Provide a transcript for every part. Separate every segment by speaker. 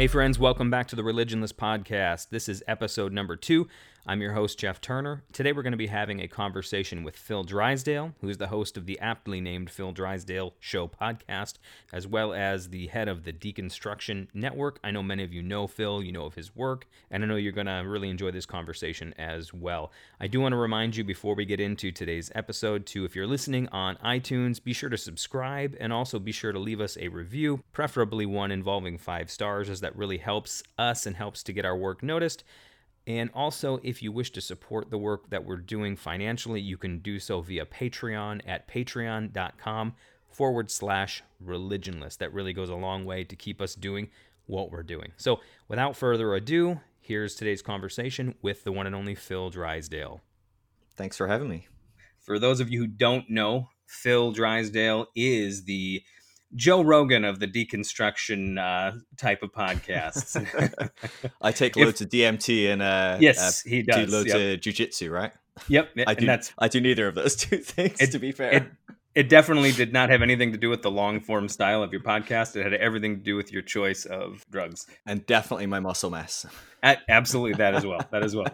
Speaker 1: Hey, friends, welcome back to the Religionless Podcast. This is episode number two. I'm your host, Jeff Turner. Today, we're going to be having a conversation with Phil Drysdale, who's the host of the aptly named Phil Drysdale Show podcast, as well as the head of the Deconstruction Network. I know many of you know Phil, you know of his work, and I know you're going to really enjoy this conversation as well. I do want to remind you before we get into today's episode to, if you're listening on iTunes, be sure to subscribe and also be sure to leave us a review, preferably one involving five stars, as that really helps us and helps to get our work noticed. And also, if you wish to support the work that we're doing financially, you can do so via Patreon at patreon.com forward slash religionless. That really goes a long way to keep us doing what we're doing. So, without further ado, here's today's conversation with the one and only Phil Drysdale.
Speaker 2: Thanks for having me.
Speaker 1: For those of you who don't know, Phil Drysdale is the Joe Rogan of the deconstruction uh, type of podcasts.
Speaker 2: I take loads if, of DMT and uh,
Speaker 1: yes, uh, he does.
Speaker 2: Do loads yep. of jujitsu, right?
Speaker 1: Yep,
Speaker 2: I do. That's, I do neither of those two things. It, to be fair,
Speaker 1: it, it definitely did not have anything to do with the long form style of your podcast. It had everything to do with your choice of drugs,
Speaker 2: and definitely my muscle mass.
Speaker 1: At, absolutely, that as well. That as well.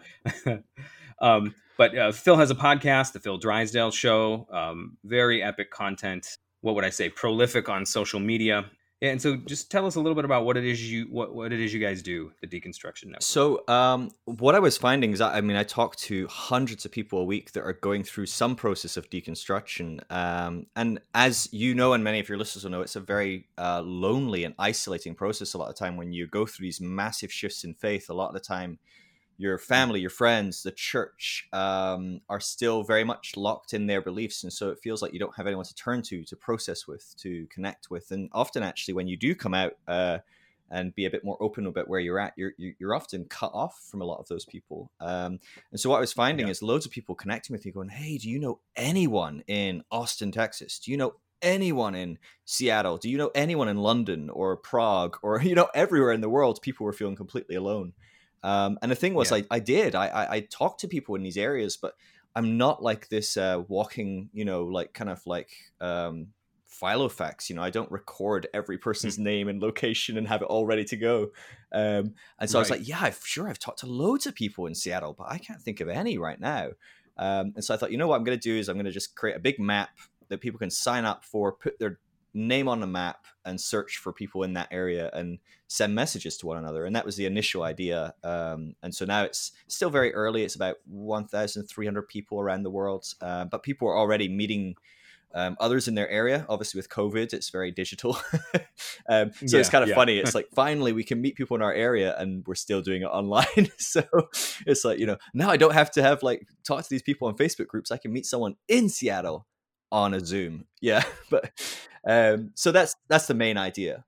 Speaker 1: um, but uh, Phil has a podcast, the Phil Drysdale Show. Um, very epic content what would I say, prolific on social media. And so, just tell us a little bit about what it is you what, what it is you guys do, the Deconstruction Network.
Speaker 2: So, um, what I was finding is, I mean, I talk to hundreds of people a week that are going through some process of deconstruction, um, and as you know, and many of your listeners will know, it's a very uh, lonely and isolating process. A lot of the time when you go through these massive shifts in faith, a lot of the time your family, your friends, the church um, are still very much locked in their beliefs, and so it feels like you don't have anyone to turn to, to process with, to connect with. And often, actually, when you do come out uh, and be a bit more open about where you're at, you're you're often cut off from a lot of those people. Um, and so, what I was finding yeah. is loads of people connecting with me, going, "Hey, do you know anyone in Austin, Texas? Do you know anyone in Seattle? Do you know anyone in London or Prague or you know everywhere in the world? People were feeling completely alone." Um, and the thing was, yeah. I, I did. I, I, I talked to people in these areas, but I'm not like this uh, walking, you know, like kind of like um, Filofax. You know, I don't record every person's hmm. name and location and have it all ready to go. Um, and so right. I was like, yeah, I've, sure, I've talked to loads of people in Seattle, but I can't think of any right now. Um, and so I thought, you know what I'm going to do is I'm going to just create a big map that people can sign up for, put their name on a map and search for people in that area and send messages to one another. And that was the initial idea. Um, and so now it's still very early. It's about 1,300 people around the world, uh, but people are already meeting. Um, others in their area, obviously with COVID, it's very digital. um, so yeah, it's kind of yeah. funny. It's like finally we can meet people in our area, and we're still doing it online. so it's like you know now I don't have to have like talk to these people on Facebook groups. I can meet someone in Seattle on a Zoom. Yeah, but um, so that's that's the main idea.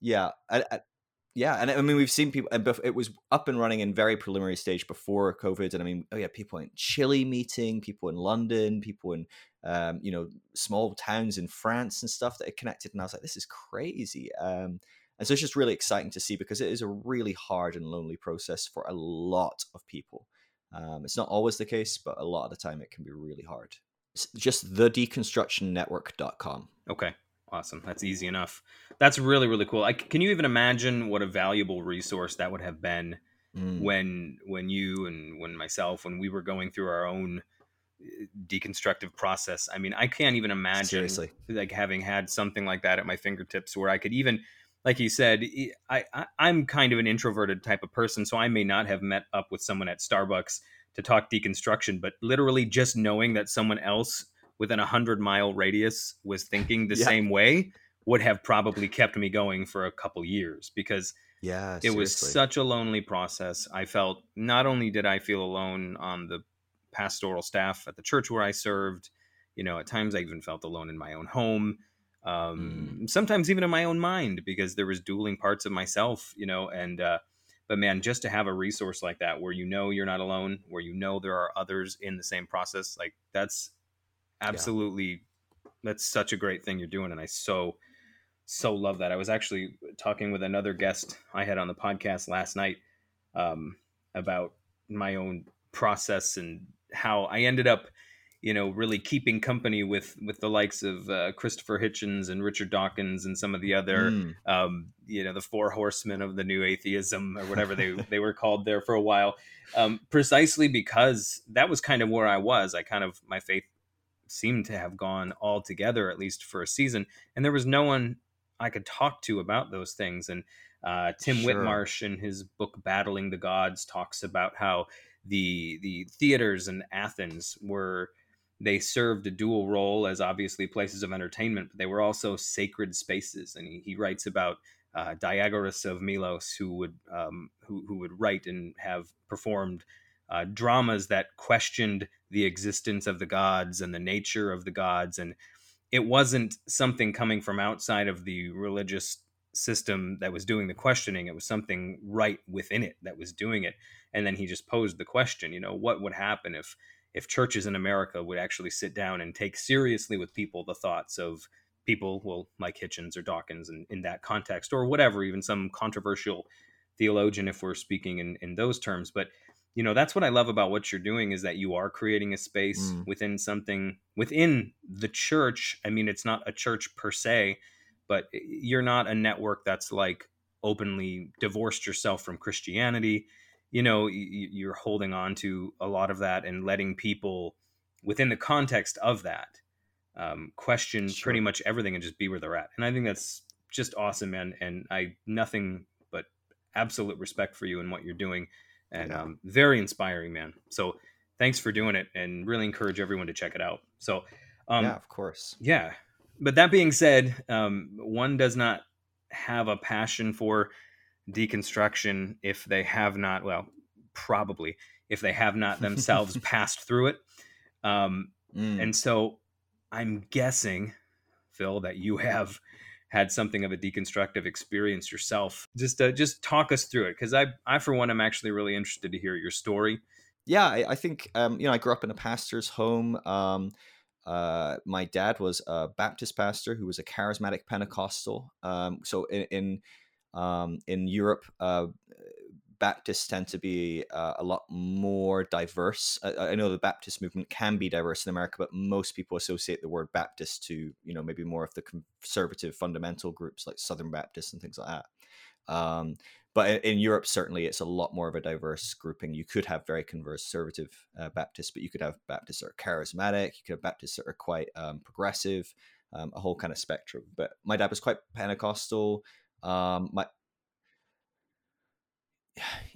Speaker 2: Yeah, I, I, yeah, and I mean we've seen people, and it was up and running in very preliminary stage before COVID, and I mean, oh yeah, people in Chile meeting, people in London, people in um, you know small towns in France and stuff that are connected, and I was like, this is crazy. Um, and so it's just really exciting to see because it is a really hard and lonely process for a lot of people. Um, it's not always the case, but a lot of the time it can be really hard It's just the deconstructionnetwork.com.
Speaker 1: Okay. Awesome. That's easy enough. That's really, really cool. I, can you even imagine what a valuable resource that would have been mm. when, when you and when myself, when we were going through our own uh, deconstructive process. I mean, I can't even imagine Seriously. like having had something like that at my fingertips where I could even, like you said, I, I I'm kind of an introverted type of person, so I may not have met up with someone at Starbucks to talk deconstruction, but literally just knowing that someone else within a hundred mile radius was thinking the yeah. same way would have probably kept me going for a couple years because
Speaker 2: yeah,
Speaker 1: it was such a lonely process. I felt not only did I feel alone on the pastoral staff at the church where I served, you know, at times I even felt alone in my own home. Um, mm. Sometimes even in my own mind because there was dueling parts of myself, you know, and uh, but man just to have a resource like that where you know you're not alone where you know there are others in the same process like that's absolutely yeah. that's such a great thing you're doing and i so so love that i was actually talking with another guest i had on the podcast last night um, about my own process and how i ended up you know, really keeping company with with the likes of uh, Christopher Hitchens and Richard Dawkins and some of the other, mm. um, you know, the four horsemen of the new atheism or whatever they they were called there for a while, um, precisely because that was kind of where I was. I kind of my faith seemed to have gone all together at least for a season, and there was no one I could talk to about those things. And uh, Tim sure. Whitmarsh, in his book "Battling the Gods," talks about how the the theaters in Athens were they served a dual role as obviously places of entertainment, but they were also sacred spaces. And he, he writes about uh, Diagoras of Milos, who would um, who, who would write and have performed uh, dramas that questioned the existence of the gods and the nature of the gods, and it wasn't something coming from outside of the religious system that was doing the questioning. It was something right within it that was doing it. And then he just posed the question, you know, what would happen if if churches in America would actually sit down and take seriously with people the thoughts of people, well, like Hitchens or Dawkins in, in that context, or whatever, even some controversial theologian, if we're speaking in, in those terms. But, you know, that's what I love about what you're doing is that you are creating a space mm. within something within the church. I mean, it's not a church per se, but you're not a network that's like openly divorced yourself from Christianity you know you're holding on to a lot of that and letting people within the context of that um, question sure. pretty much everything and just be where they're at and i think that's just awesome man and i nothing but absolute respect for you and what you're doing and yeah. um, very inspiring man so thanks for doing it and really encourage everyone to check it out so
Speaker 2: um, yeah of course
Speaker 1: yeah but that being said um, one does not have a passion for deconstruction if they have not, well, probably if they have not themselves passed through it. Um, mm. And so I'm guessing, Phil, that you have had something of a deconstructive experience yourself. Just uh, just talk us through it, because I, I for one, am actually really interested to hear your story.
Speaker 2: Yeah, I, I think um, you know I grew up in a pastor's home. Um, uh, my dad was a Baptist pastor who was a charismatic Pentecostal. Um, so in, in um, in Europe, uh, Baptists tend to be uh, a lot more diverse. I, I, know the Baptist movement can be diverse in America, but most people associate the word Baptist to, you know, maybe more of the conservative fundamental groups like Southern Baptists and things like that. Um, but in, Europe, certainly, it's a lot more of a diverse grouping. You could have very conservative uh, Baptists, but you could have Baptists that are charismatic. You could have Baptists that are quite um, progressive, um, a whole kind of spectrum. But my dad was quite Pentecostal. Um, my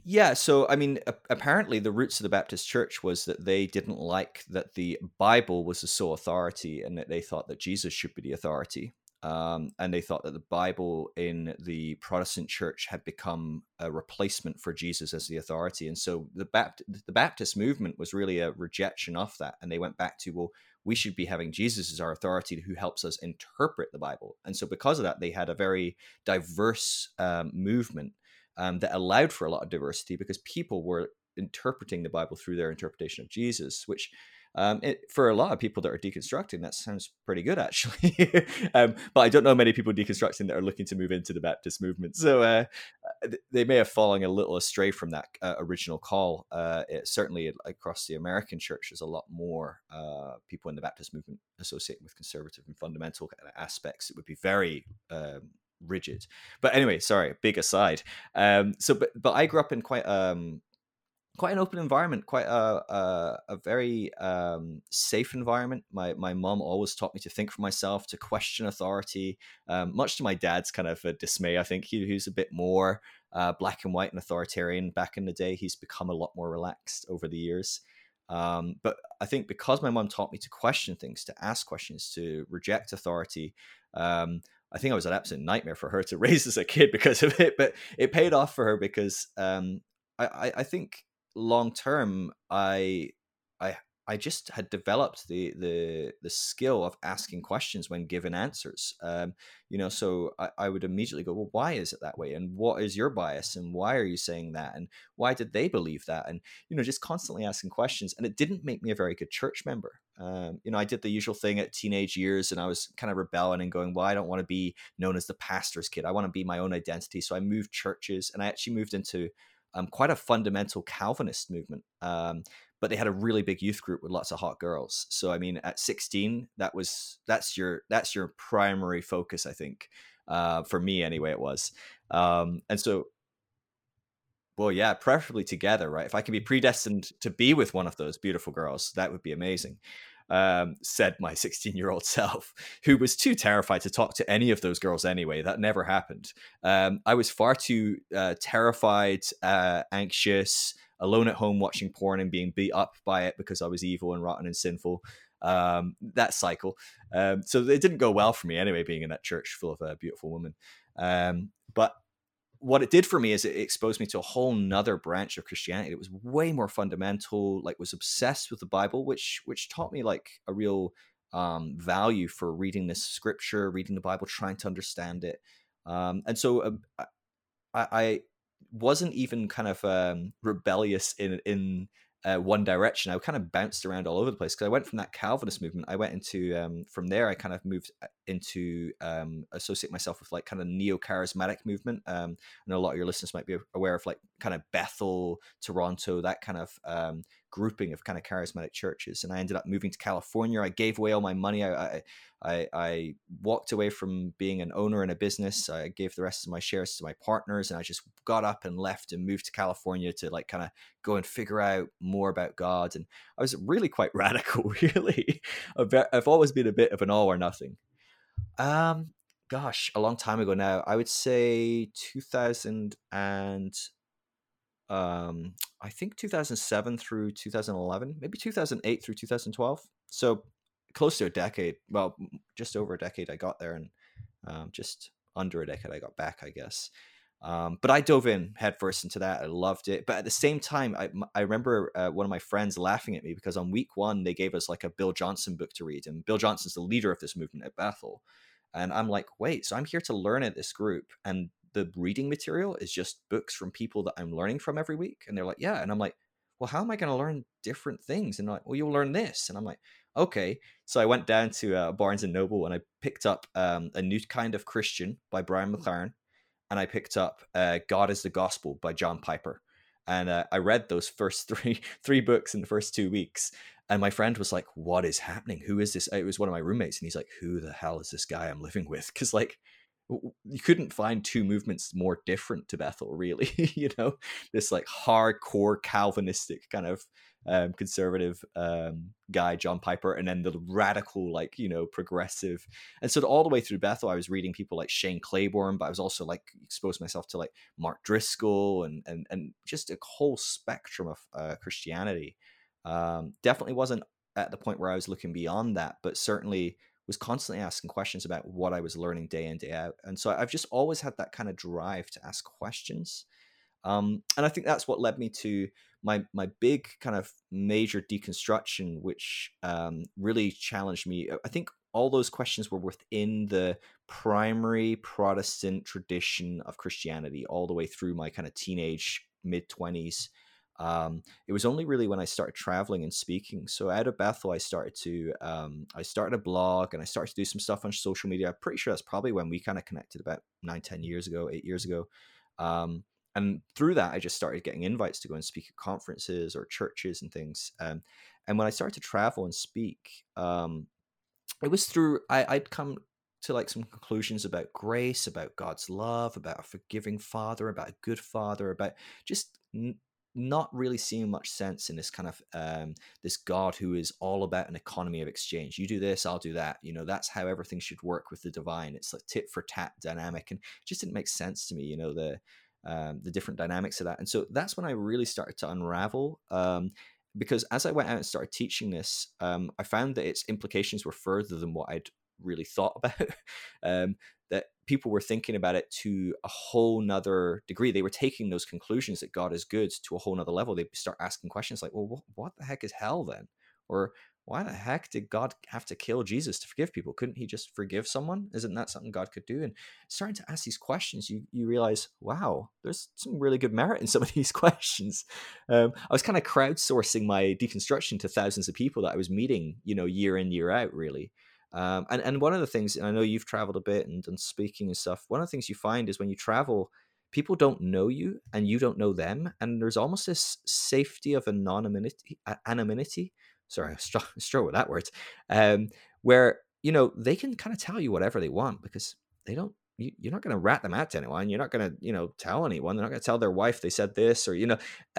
Speaker 2: yeah, so I mean, apparently the roots of the Baptist Church was that they didn't like that the Bible was the sole authority, and that they thought that Jesus should be the authority. Um, and they thought that the Bible in the Protestant Church had become a replacement for Jesus as the authority, and so the Baptist the Baptist movement was really a rejection of that, and they went back to well, we should be having Jesus as our authority who helps us interpret the Bible. And so, because of that, they had a very diverse um, movement um, that allowed for a lot of diversity because people were interpreting the Bible through their interpretation of Jesus, which um, it, for a lot of people that are deconstructing, that sounds pretty good actually. um, but I don't know many people deconstructing that are looking to move into the Baptist movement. So uh, they may have fallen a little astray from that uh, original call. Uh, it, certainly across the American church, there's a lot more uh, people in the Baptist movement associated with conservative and fundamental aspects. It would be very um, rigid. But anyway, sorry, big aside. Um, so, but but I grew up in quite um quite an open environment, quite a a, a very um, safe environment. My my mom always taught me to think for myself, to question authority. Um, much to my dad's kind of dismay, I think he, he's a bit more uh, black and white and authoritarian back in the day. He's become a lot more relaxed over the years. Um, but I think because my mom taught me to question things, to ask questions, to reject authority, um, I think I was an absolute nightmare for her to raise as a kid because of it, but it paid off for her because um, I, I think long term, I I I just had developed the the the skill of asking questions when given answers. Um, you know, so I, I would immediately go, well, why is it that way? And what is your bias? And why are you saying that? And why did they believe that? And you know, just constantly asking questions. And it didn't make me a very good church member. Um, you know, I did the usual thing at teenage years, and I was kind of rebelling and going, well, I don't want to be known as the pastor's kid. I want to be my own identity. So I moved churches, and I actually moved into um, quite a fundamental Calvinist movement. Um, but they had a really big youth group with lots of hot girls. So I mean, at 16, that was that's your that's your primary focus, I think. Uh, for me, anyway, it was. Um, and so, well, yeah, preferably together, right? If I could be predestined to be with one of those beautiful girls, that would be amazing um, said my 16 year old self, who was too terrified to talk to any of those girls anyway. That never happened. Um, I was far too uh, terrified, uh, anxious, alone at home watching porn and being beat up by it because I was evil and rotten and sinful. Um, that cycle. Um, so it didn't go well for me anyway, being in that church full of uh, beautiful women. Um, but what it did for me is it exposed me to a whole nother branch of Christianity. It was way more fundamental, like was obsessed with the Bible, which which taught me like a real um, value for reading this scripture, reading the Bible, trying to understand it. Um, and so uh, I, I, wasn't even kind of um, rebellious in in uh, one direction. I kind of bounced around all over the place because I went from that Calvinist movement. I went into um, from there. I kind of moved uh, into um, associate myself with like kind of neo charismatic movement. Um, I know a lot of your listeners might be aware of like kind of Bethel, Toronto, that kind of um, grouping of kind of charismatic churches. And I ended up moving to California. I gave away all my money. I, I I, I walked away from being an owner in a business. I gave the rest of my shares to my partners, and I just got up and left and moved to California to like kind of go and figure out more about God. And I was really quite radical, really. I've always been a bit of an all or nothing. Um, gosh, a long time ago now. I would say 2000 and um, I think 2007 through 2011, maybe 2008 through 2012. So close to a decade. Well, just over a decade I got there, and um, just under a decade I got back, I guess. Um, but I dove in headfirst into that. I loved it. But at the same time, I, I remember uh, one of my friends laughing at me because on week one they gave us like a Bill Johnson book to read, and Bill Johnson's the leader of this movement at Bethel. And I'm like, wait, so I'm here to learn at this group, and the reading material is just books from people that I'm learning from every week. And they're like, yeah. And I'm like, well, how am I going to learn different things? And like, well, you'll learn this. And I'm like, okay. So I went down to uh, Barnes and Noble and I picked up um, a new kind of Christian by Brian mm. McLaren, and I picked up uh, God is the Gospel by John Piper. And uh, I read those first three three books in the first two weeks. And my friend was like, "What is happening? Who is this?" It was one of my roommates, and he's like, "Who the hell is this guy I'm living with?" Because like you couldn't find two movements more different to Bethel, really. you know, this like hardcore Calvinistic kind of um, conservative um, guy, John Piper, and then the radical, like, you know, progressive. And so all the way through Bethel, I was reading people like Shane Claiborne, but I was also like exposed myself to like Mark Driscoll and and and just a whole spectrum of uh, Christianity. Um, definitely wasn't at the point where I was looking beyond that, but certainly was constantly asking questions about what I was learning day in day out. And so I've just always had that kind of drive to ask questions. Um, and I think that's what led me to my my big kind of major deconstruction, which um, really challenged me. I think all those questions were within the primary Protestant tradition of Christianity, all the way through my kind of teenage mid twenties. Um, it was only really when I started traveling and speaking. So out of Bethel, I started to um, I started a blog and I started to do some stuff on social media. I'm pretty sure that's probably when we kind of connected about nine, ten years ago, eight years ago. Um, and through that, I just started getting invites to go and speak at conferences or churches and things. Um, and when I started to travel and speak, um, it was through I, I'd come to like some conclusions about grace, about God's love, about a forgiving Father, about a good Father, about just not really seeing much sense in this kind of um, this God who is all about an economy of exchange. You do this, I'll do that. You know, that's how everything should work with the divine. It's like tit for tat dynamic, and it just didn't make sense to me. You know, the um, the different dynamics of that. And so that's when I really started to unravel. Um, because as I went out and started teaching this, um, I found that its implications were further than what I'd really thought about. People were thinking about it to a whole nother degree. They were taking those conclusions that God is good to a whole nother level. They start asking questions like, well, what the heck is hell then? Or why the heck did God have to kill Jesus to forgive people? Couldn't he just forgive someone? Isn't that something God could do? And starting to ask these questions, you you realize, wow, there's some really good merit in some of these questions. Um, I was kind of crowdsourcing my deconstruction to thousands of people that I was meeting, you know, year in year out, really. Um, and and one of the things, and I know you've traveled a bit and done speaking and stuff. One of the things you find is when you travel, people don't know you and you don't know them and there's almost this safety of anonymity anonymity sorry i struggle with that word um, where you know they can kind of tell you whatever they want because they don't you're not going to rat them out to anyone. You're not going to, you know, tell anyone. They're not going to tell their wife they said this or, you know,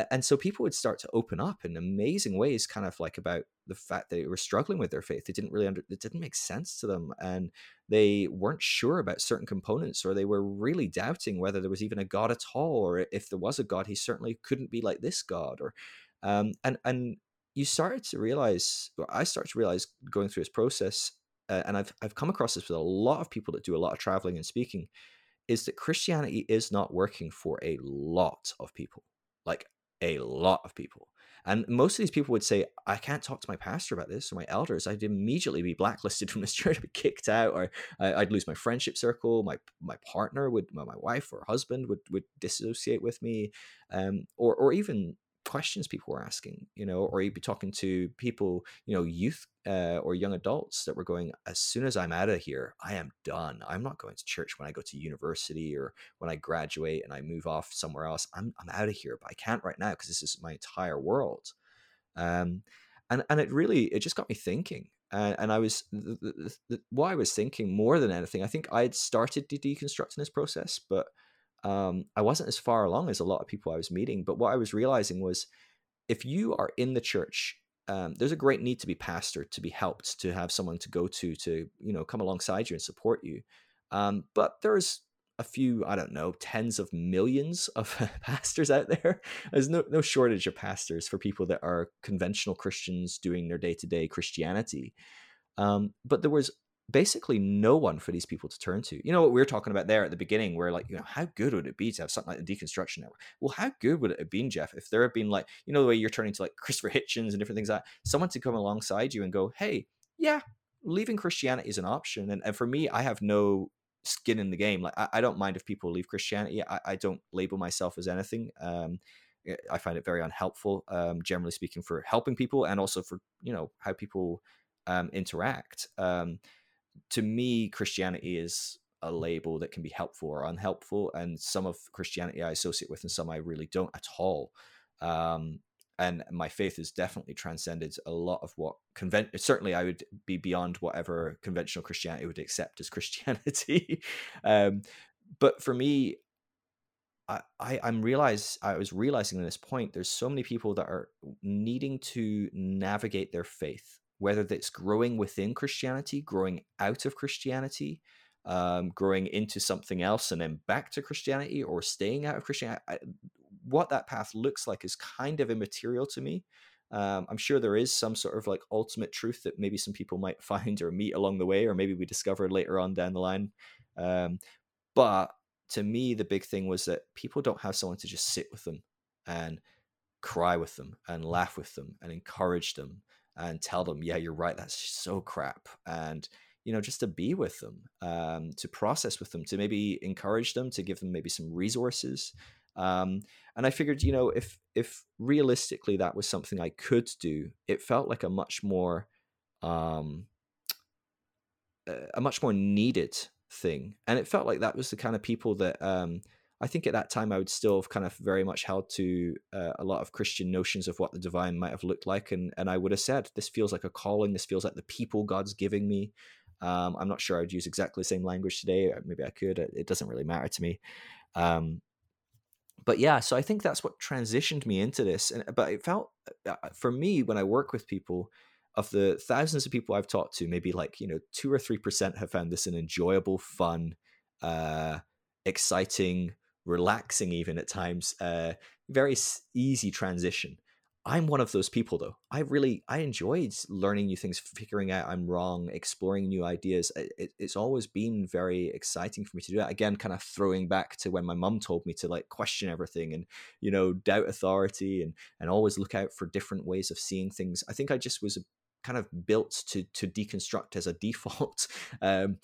Speaker 2: and so people would start to open up in amazing ways, kind of like about the fact they were struggling with their faith. They didn't really under, it didn't make sense to them. And they weren't sure about certain components or they were really doubting whether there was even a God at all, or if there was a God, he certainly couldn't be like this God or, um, and, and you started to realize, or I started to realize going through this process uh, and I've I've come across this with a lot of people that do a lot of traveling and speaking, is that Christianity is not working for a lot of people, like a lot of people. And most of these people would say, I can't talk to my pastor about this or my elders. I'd immediately be blacklisted from this church, I'd be kicked out, or I'd lose my friendship circle. My my partner would, my wife or husband would would dissociate with me, um, or or even questions people were asking, you know, or you'd be talking to people, you know, youth uh, or young adults that were going, as soon as I'm out of here, I am done. I'm not going to church when I go to university or when I graduate and I move off somewhere else. I'm, I'm out of here, but I can't right now because this is my entire world. Um, and, and it really, it just got me thinking. And, and I was, the, the, the, what I was thinking more than anything, I think I had started to deconstruct in this process, but um, I wasn't as far along as a lot of people I was meeting. But what I was realizing was if you are in the church, um, there's a great need to be pastored, to be helped, to have someone to go to, to you know come alongside you and support you. Um, but there's a few, I don't know, tens of millions of pastors out there. There's no no shortage of pastors for people that are conventional Christians doing their day to day Christianity. Um, but there was basically no one for these people to turn to. You know what we were talking about there at the beginning, where like, you know, how good would it be to have something like the deconstruction network? Well, how good would it have been, Jeff, if there had been like, you know, the way you're turning to like Christopher Hitchens and different things like that, someone to come alongside you and go, hey, yeah, leaving Christianity is an option. And, and for me, I have no skin in the game. Like I, I don't mind if people leave Christianity. I, I don't label myself as anything. Um, eh, I find it very unhelpful, um, generally speaking, for helping people and also for you know how people um, interact. Um, to me, Christianity is a label that can be helpful or unhelpful, and some of Christianity I associate with, and some I really don't at all. Um, and my faith has definitely transcended a lot of what convent. Certainly, I would be beyond whatever conventional Christianity would accept as Christianity. um, but for me, I, I I'm realize I was realizing at this point. There's so many people that are needing to navigate their faith whether that's growing within Christianity, growing out of Christianity, um, growing into something else and then back to Christianity, or staying out of Christianity. I, what that path looks like is kind of immaterial to me. Um, I'm sure there is some sort of like ultimate truth that maybe some people might find or meet along the way, or maybe we discover later on down the line. Um, but to me, the big thing was that people don't have someone to just sit with them and cry with them and laugh with them and encourage them and tell them, yeah, you're right, that's so crap. And, you know, just to be with them, um, to process with them, to maybe encourage them, to give them maybe some resources. Um, and I figured, you know, if if realistically that was something I could do, it felt like a much more um, a much more needed thing, and it felt like that was the kind of people that um, I think at that time I would still have kind of very much held to uh, a lot of Christian notions of what the divine might have looked like, and and I would have said this feels like a calling. This feels like the people God's giving me. Um, I'm not sure I'd use exactly the same language today. Maybe I could. It doesn't really matter to me. Um, but yeah, so I think that's what transitioned me into this. And but it felt uh, uh, for me when I work with people, of the thousands of people I've talked to, maybe like you know two or three percent have found this an enjoyable, fun, uh, exciting relaxing even at times uh very easy transition. I'm one of those people though. I really i enjoyed learning new things figuring out i'm wrong exploring new ideas. It, it's always been very exciting for me to do that. Again kind of throwing back to when my mum told me to like question everything and you know doubt authority and and always look out for different ways of seeing things. I think i just was kind of built to to deconstruct as a default um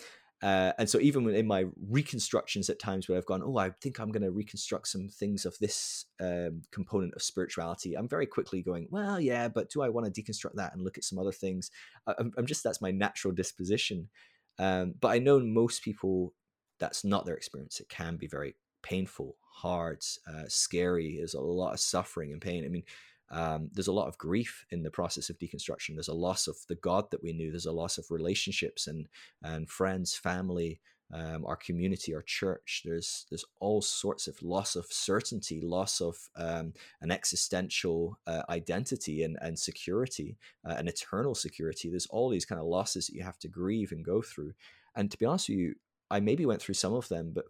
Speaker 2: uh, and so even in my reconstructions at times where I've gone, oh, I think I'm going to reconstruct some things of this um, component of spirituality, I'm very quickly going, well, yeah, but do I want to deconstruct that and look at some other things? I'm, I'm just that's my natural disposition. Um, but I know most people that's not their experience. It can be very painful, hard, uh, scary. There's a lot of suffering and pain. I mean, um, there's a lot of grief in the process of deconstruction. There's a loss of the God that we knew. There's a loss of relationships and and friends, family, um, our community, our church. There's there's all sorts of loss of certainty, loss of um, an existential uh, identity and and security, uh, an eternal security. There's all these kind of losses that you have to grieve and go through. And to be honest with you, I maybe went through some of them, but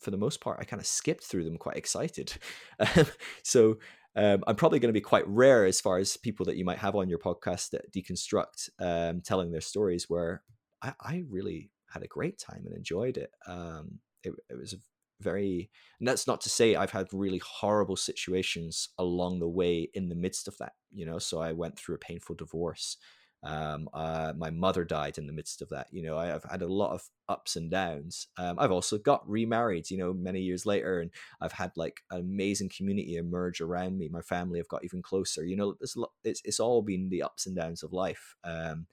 Speaker 2: for the most part, I kind of skipped through them quite excited. so um, I'm probably going to be quite rare as far as people that you might have on your podcast that deconstruct um, telling their stories where I, I, really had a great time and enjoyed it. Um, it, it was very, and that's not to say I've had really horrible situations along the way in the midst of that, you know. So I went through a painful divorce. Um, uh, my mother died in the midst of that. You know, I, have had a lot of ups and downs. Um, I've also got remarried, you know, many years later, and I've had like an amazing community emerge around me. My family have got even closer. You know, it's it's, it's all been the ups and downs of life. Um,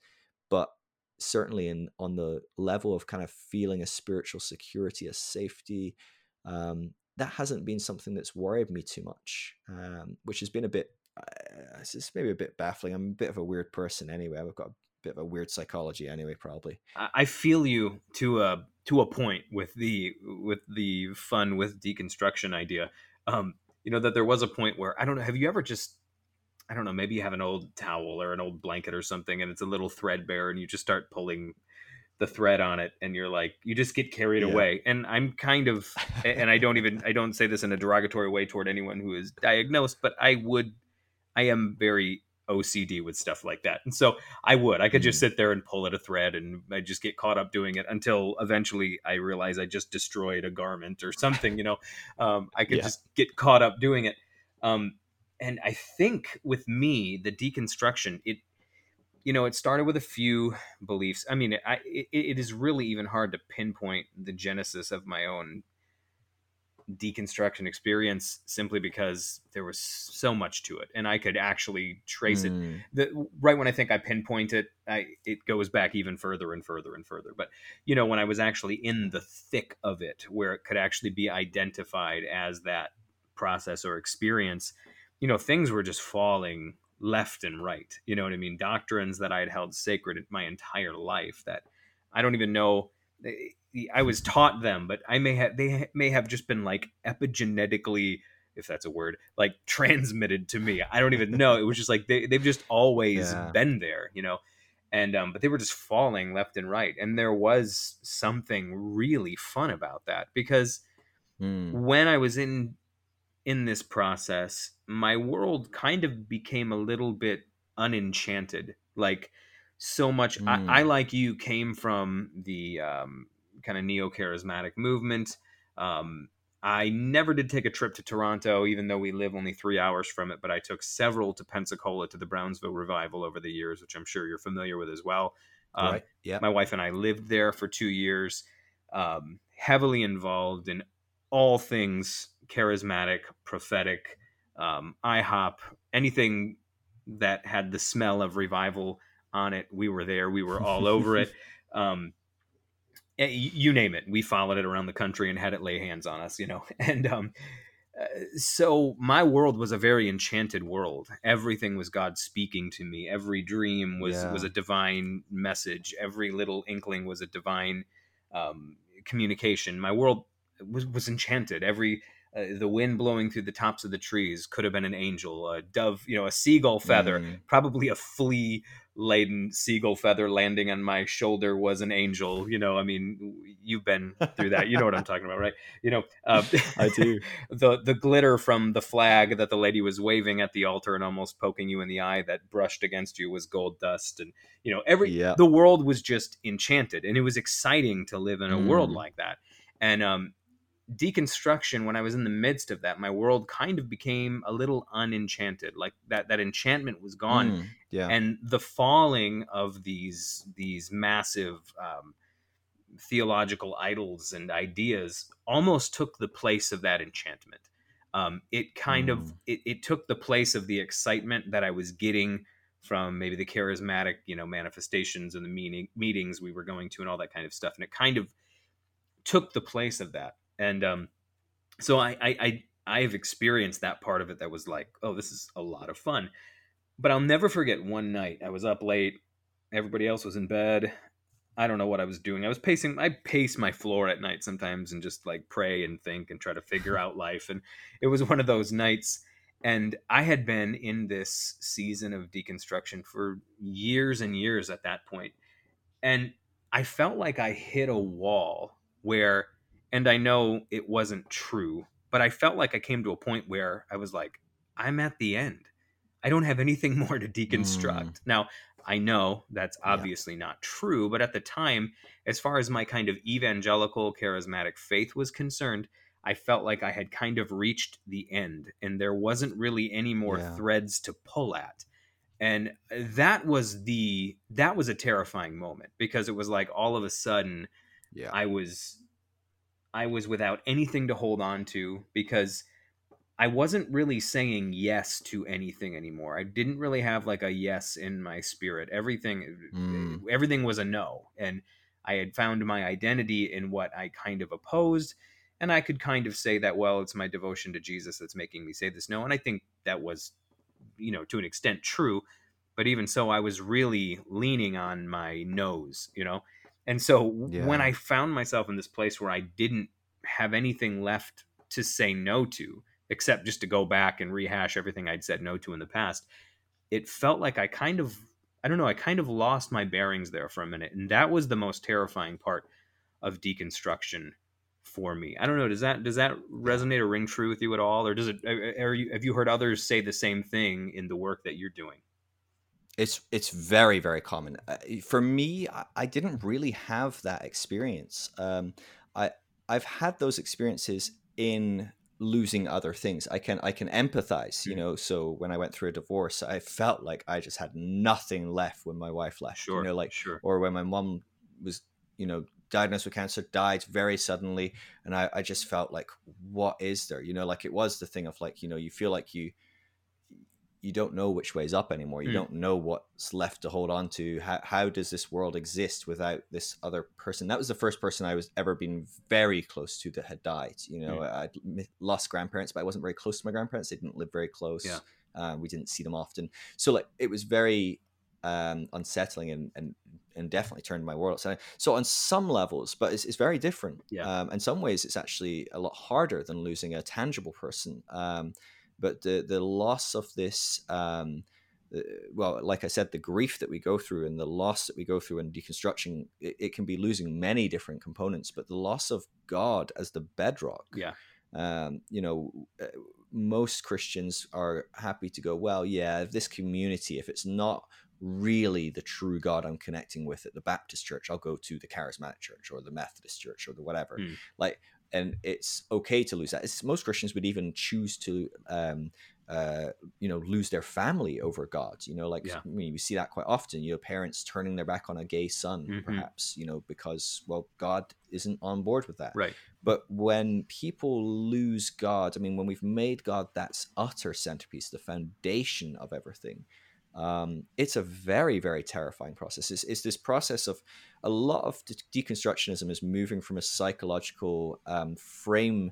Speaker 2: but certainly, in on the level of kind of feeling a spiritual security, a safety, um, that hasn't been something that's worried me too much, um, which has been a bit it's just maybe a bit baffling. I'm a bit of a weird person anyway. I've got a bit of a weird psychology anyway, probably.
Speaker 1: I feel you to a to a point with the with the fun with deconstruction idea. Um, you know that there was a point where I don't know. Have you ever just I don't know. Maybe you have an old towel or an old blanket or something, and it's a little threadbare, and you just start pulling the thread on it and you're like you just get carried yeah. away and i'm kind of and i don't even i don't say this in a derogatory way toward anyone who is diagnosed but i would I am very OCD with stuff like that. And so I would, I could just mm. sit there and pull at a thread and I just get caught up doing it until eventually I realize I just destroyed a garment or something, you know, um, I could yeah. just get caught up doing it. Um, and I think with me, the deconstruction, it, you know, it started with a few beliefs. I mean, I, it, it is really even hard to pinpoint the genesis of my own deconstruction experience simply because there was so much to it and i could actually trace mm. it the, right when i think i pinpoint it I, it goes back even further and further and further. But you know when i was actually in the thick of it where it could actually be identified as that process or experience you know things were just falling left and right. You know what i mean? Doctrines that i had held sacred my entire life that i don't even know I was taught them, but I may have they may have just been like epigenetically, if that's a word, like transmitted to me. I don't even know. It was just like they they've just always yeah. been there, you know. And um, but they were just falling left and right, and there was something really fun about that because mm. when I was in in this process, my world kind of became a little bit unenchanted, like so much. Mm. I. I, like you came from the um, kind of neo charismatic movement. Um, I never did take a trip to Toronto, even though we live only three hours from it. But I took several to Pensacola to the Brownsville revival over the years, which I'm sure you're familiar with as well. Um, right. Yeah. My wife and I lived there for two years, um, heavily involved in all things charismatic, prophetic, um, IHOP, anything that had the smell of revival on it. We were there. We were all over it. Um, eh, you name it. We followed it around the country and had it lay hands on us, you know. And um, uh, so my world was a very enchanted world. Everything was God speaking to me. Every dream was yeah. was a divine message. Every little inkling was a divine um, communication. My world was was enchanted. Every uh, the wind blowing through the tops of the trees could have been an angel, a dove, you know, a seagull feather, mm. probably a flea laden seagull feather landing on my shoulder was an angel. You know, I mean, you've been through that. You know what I'm talking about, right? You know, uh,
Speaker 2: I do.
Speaker 1: the the glitter from the flag that the lady was waving at the altar and almost poking you in the eye that brushed against you was gold dust, and you know, every yeah. the world was just enchanted, and it was exciting to live in a mm. world like that. And um, deconstruction when i was in the midst of that my world kind of became a little unenchanted like that that enchantment was gone. Mm, yeah. And the falling of these these massive um, theological idols and ideas almost took the place of that enchantment. Um, it kind mm. of it, it took the place of the excitement that i was getting from maybe the charismatic you know manifestations and the meeting meetings we were going to and all that kind of stuff. And it kind of took the place of that and um, so I, I I I've experienced that part of it that was like, oh, this is a lot of fun. But I'll never forget one night I was up late, everybody else was in bed. I don't know what I was doing. I was pacing. I pace my floor at night sometimes and just like pray and think and try to figure out life. And it was one of those nights. And I had been in this season of deconstruction for years and years at that point. And I felt like I hit a wall where, and I know it wasn't true, but I felt like I came to a point where I was like, I'm at the end. I don't have anything more to deconstruct. Mm. Now, I know that's obviously yeah. not true, but at the time, as far as my kind of evangelical charismatic faith was concerned, I felt like I had kind of reached the end and there wasn't really any more yeah. threads to pull at. And that was the that was a terrifying moment because it was like all of a sudden yeah. I was I was without anything to hold on to because I wasn't really saying yes to anything anymore. I didn't really have like a yes in my spirit. Everything mm. everything was a no. And I had found my identity in what I kind of opposed. And I could kind of say that, well, it's my devotion to Jesus that's making me say this no. And I think that was, you know, to an extent true. But even so, I was really leaning on my nose, you know? And so yeah. when I found myself in this place where I didn't have anything left to say no to, except just to go back and rehash everything I'd said no to in the past. It felt like I kind of, I don't know, I kind of lost my bearings there for a minute. And that was the most terrifying part of deconstruction for me. I don't know. Does that does that resonate or ring true with you at all, or does it? Are you, have you heard others say the same thing in the work that you're doing?
Speaker 2: It's it's very very common. Uh, for me, I, I, didn't really have that experience. Um, I I've had those experiences in losing other things i can i can empathize you mm. know so when i went through a divorce i felt like i just had nothing left when my wife left
Speaker 1: sure,
Speaker 2: you know like
Speaker 1: sure.
Speaker 2: or when my mom was you know diagnosed with cancer died very suddenly and I, I just felt like what is there you know like it was the thing of like you know you feel like you you don't know which way is up anymore. You mm. don't know what's left to hold on to. How, how does this world exist without this other person? That was the first person I was ever been very close to that had died. You know, mm. I lost grandparents, but I wasn't very close to my grandparents. They didn't live very close.
Speaker 1: Yeah.
Speaker 2: Uh, we didn't see them often. So like it was very um, unsettling and, and and definitely turned my world. So, so on some levels, but it's, it's very different.
Speaker 1: Yeah.
Speaker 2: Um, in some ways, it's actually a lot harder than losing a tangible person. Um, but the the loss of this um, uh, well like i said the grief that we go through and the loss that we go through in deconstruction it, it, can be losing many different components but the loss of god as the bedrock
Speaker 1: yeah
Speaker 2: um, you know uh, most christians are happy to go well yeah this community if it's not really the true god i'm connecting with at the baptist church i'll go to the charismatic church or the methodist church or the whatever mm. like and it's okay to lose that. It's, most Christians would even choose to, um, uh, you know, lose their family over God. You know, like yeah. I mean, we see that quite often. You know, parents turning their back on a gay son, mm-hmm. perhaps. You know, because well, God isn't on board with that.
Speaker 1: Right.
Speaker 2: But when people lose God, I mean, when we've made God that's utter centerpiece, the foundation of everything, um, it's a very very terrifying process it's, it's, this process of a lot of de- deconstructionism is moving from a psychological um, frame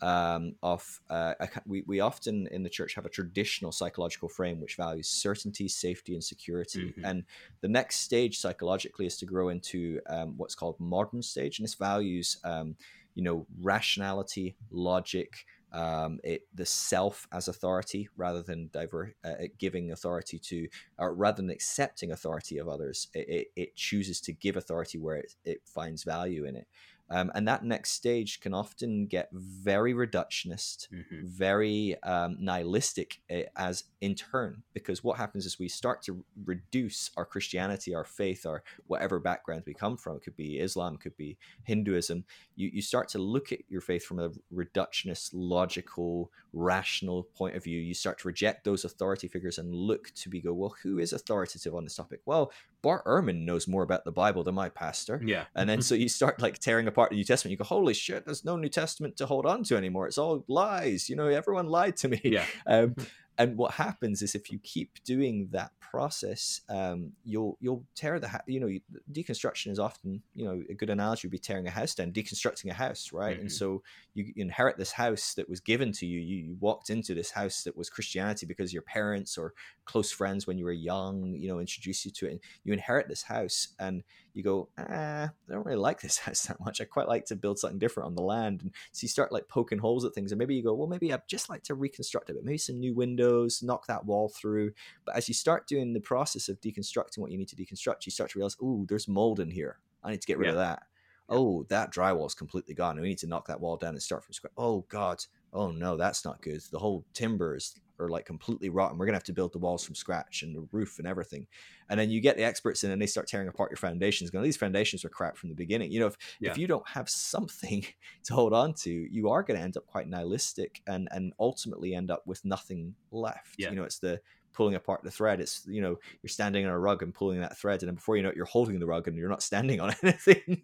Speaker 2: um, of uh, we, we often in the church have a traditional psychological frame which values certainty safety and security mm-hmm. and the next stage psychologically is to grow into um, what's called modern stage and this values um, you know rationality logic um, it, the self as authority rather than diver, uh, giving authority to, or rather than accepting authority of others, it, it, it chooses to give authority where it, it finds value in it. Um, and that next stage can often get very reductionist, mm-hmm. very um, nihilistic uh, as in turn, because what happens is we start to reduce our Christianity, our faith, our whatever background we come from. It could be Islam, it could be Hinduism. You, you start to look at your faith from a reductionist, logical, rational point of view. You start to reject those authority figures and look to be go, well, who is authoritative on this topic? Well, Bart Ehrman knows more about the Bible than my pastor.
Speaker 1: Yeah.
Speaker 2: And then so you start like tearing apart the New Testament. You go, holy shit, there's no New Testament to hold on to anymore. It's all lies. You know, everyone lied to me.
Speaker 1: Yeah.
Speaker 2: Um, and what happens is if you keep doing that process, um, you'll you'll tear the ha- you know deconstruction is often you know a good analogy would be tearing a house down, deconstructing a house, right? Mm-hmm. And so you inherit this house that was given to you. you. You walked into this house that was Christianity because your parents or close friends when you were young, you know, introduced you to it. And you inherit this house, and you go, ah, I don't really like this house that much. I quite like to build something different on the land. And so you start like poking holes at things, and maybe you go, well, maybe I'd just like to reconstruct it, but maybe some new windows, knock that wall through. But as you start doing the process of deconstructing what you need to deconstruct, you start to realize, oh, there's mold in here. I need to get rid yeah. of that. Oh, that drywall is completely gone. We need to knock that wall down and start from scratch. Oh God. Oh no, that's not good. The whole timbers are like completely rotten. We're gonna have to build the walls from scratch and the roof and everything. And then you get the experts in and they start tearing apart your foundations. Going, these foundations are crap from the beginning. You know, if, yeah. if you don't have something to hold on to, you are going to end up quite nihilistic and and ultimately end up with nothing left. Yeah. You know, it's the pulling apart the thread. It's you know you're standing on a rug and pulling that thread, and then before you know it, you're holding the rug and you're not standing on anything.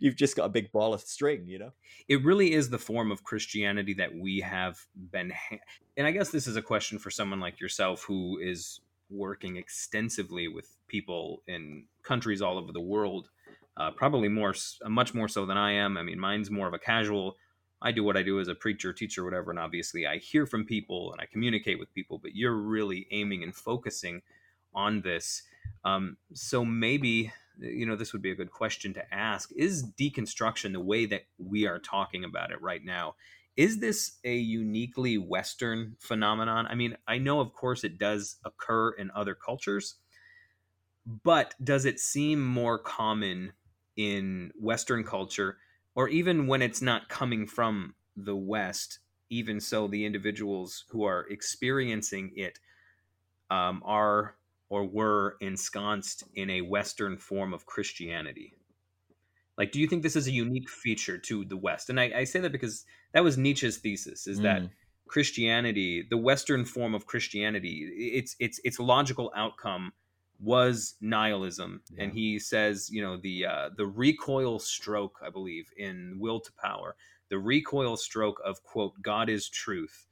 Speaker 2: You've just got a big ball of string. You know,
Speaker 1: it really is the form of Christianity that we have been. Ha- and I guess this is a question for someone like yourself who is working extensively with people in countries all over the world. Uh, probably more, much more so than I am. I mean, mine's more of a casual I do what I do as a preacher, teacher, whatever, and obviously I hear from people and I communicate with people, but you're really aiming and focusing on this. Um, so maybe, you know, this would be a good question to ask Is deconstruction the way that we are talking about it right now? Is this a uniquely Western phenomenon? I mean, I know, of course, it does occur in other cultures, but does it seem more common in Western culture? Or even when it's not coming from the West, even so, the individuals who are experiencing it um, are or were ensconced in a Western form of Christianity. Like, do you think this is a unique feature to the West? And I, I say that because that was Nietzsche's thesis: is mm. that Christianity, the Western form of Christianity, its its its logical outcome was nihilism yeah. and he says you know the uh, the recoil stroke i believe in will to power the recoil stroke of quote god is truth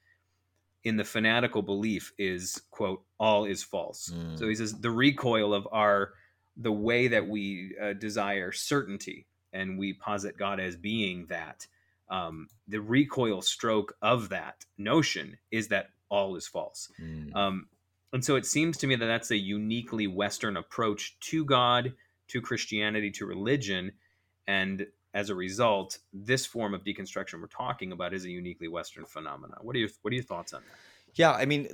Speaker 1: in the fanatical belief is quote all is false mm. so he says the recoil of our the way that we uh, desire certainty and we posit god as being that um, the recoil stroke of that notion is that all is false mm. um, and so it seems to me that that's a uniquely Western approach to God, to Christianity, to religion. And as a result, this form of deconstruction we're talking about is a uniquely Western phenomenon. What are your What are your thoughts on that?
Speaker 2: Yeah, I mean,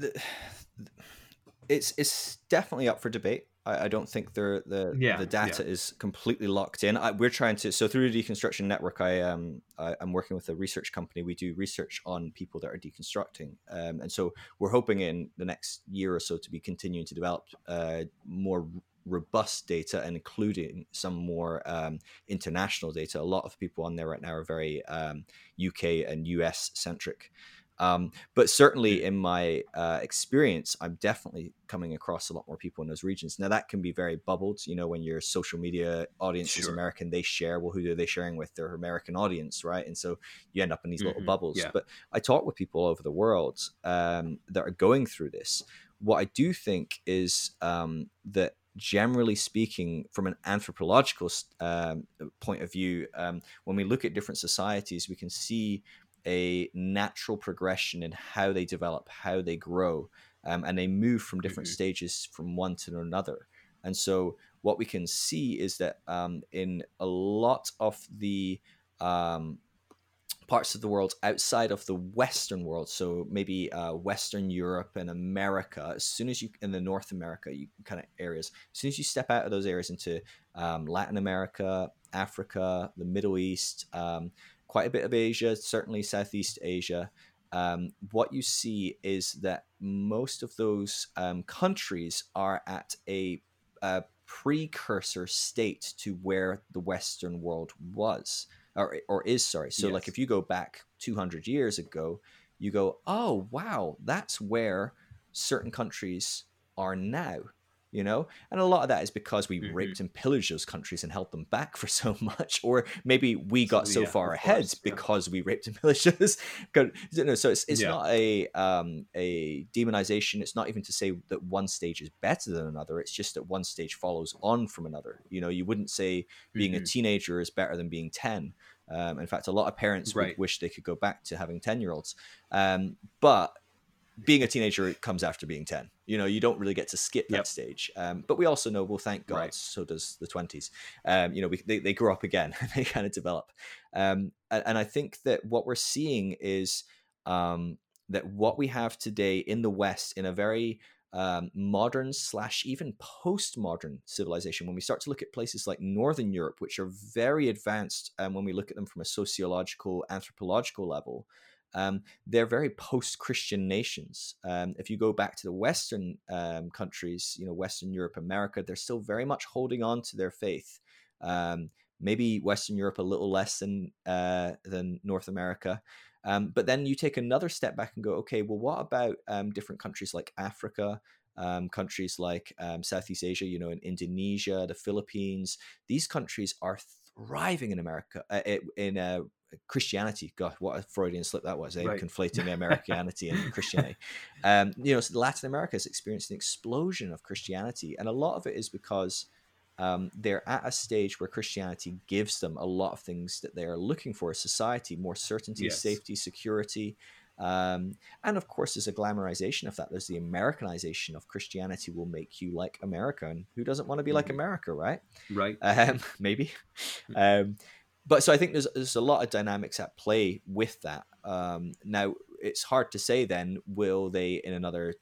Speaker 2: it's it's definitely up for debate. I, I don't think the the yeah, the data yeah. is completely locked in. I, we're trying to so through the deconstruction network. I um I, am working with a research company. We do research on people that are deconstructing, um, and so we're hoping in the next year or so to be continuing to develop uh, more robust data and including some more um, international data. A lot of people on there right now are very um, UK and US centric. Um, but certainly in my uh, experience, I'm definitely coming across a lot more people in those regions. Now that can be very bubbled. You know, when your social media audience sure. is American, they share. Well, who are they sharing with? Their American audience, right? And so you end up in these mm-hmm. little bubbles. Yeah. But I talk with people all over the world um, that are going through this. What I do think is um, that generally speaking, from an anthropological um, point of view, um, when we look at different societies, we can see a natural progression in how they develop, how they grow, um, and they move from different mm-hmm. stages from one to another. And so, what we can see is that um, in a lot of the um, parts of the world outside of the Western world, so maybe uh, Western Europe and America, as soon as you in the North America you kind of areas, as soon as you step out of those areas into um, Latin America, Africa, the Middle East, um, quite a bit of Asia, certainly Southeast Asia. Um, what you see is that most of those um, countries are at a, a, precursor state to where the Western world was or, or is. Sorry. So, yes. like if you go back 200 years ago, you go, oh, wow, that's where certain countries are now. You know and a lot of that is because we
Speaker 1: Mhm.
Speaker 2: raped and pillaged those countries and held them back for so much or maybe we got so
Speaker 1: yeah,
Speaker 2: far ahead
Speaker 1: course, yeah.
Speaker 2: because we raped and pillaged us Go- you know, so it's, it's
Speaker 1: Yeah.
Speaker 2: not a um a demonization it's not even to say that one stage is better than another it's just that one stage follows on from another you know you wouldn't say being a
Speaker 1: Mhm.
Speaker 2: teenager is better than being 10 um, in fact a lot of parents
Speaker 1: Right.
Speaker 2: would wish they could go back to having 10 year olds um, but being a teenager comes after being 10 you know you don't really get to skip that
Speaker 1: Yep.
Speaker 2: stage um, but we also know well thank god
Speaker 1: Right.
Speaker 2: so does the 20s um, you know we, they, they grow up again they kind of develop um, and, and i think that what we're seeing is um, that what we have today in the west in a very um, modern slash even postmodern civilization when we start to look at places like northern europe which are very advanced um, when we look at them from a sociological anthropological level um, they're very post-Christian nations. Um, if you go back to the Western um, countries, you know, Western Europe, America, they're still very much holding on to their faith. Um, maybe Western Europe a little less than uh, than North America. Um, but then you take another step back and go, okay, well, what about um, different countries like Africa, countries like Southeast Asia, you know, in Indonesia, the Philippines? These countries are thriving in America, uh, in uh, Christianity. God, what a Freudian slip that was, eh?
Speaker 1: Right.
Speaker 2: conflating Americanity and Christianity. Um, you know, so Latin America has experienced an explosion of Christianity, and a lot of it is because um, they're at a stage where Christianity gives them a lot of things that they are looking for: a society, more certainty,
Speaker 1: Yes.
Speaker 2: safety, security. Um, and of course, there's a glamorization of that. There's the Americanization of Christianity will make you like America, and who doesn't want to be like
Speaker 1: Mhm.
Speaker 2: America, right?
Speaker 1: right
Speaker 2: um, maybe. Um, but so I think there's there's a lot of dynamics at play with that. Um, now it's hard to say then will they in another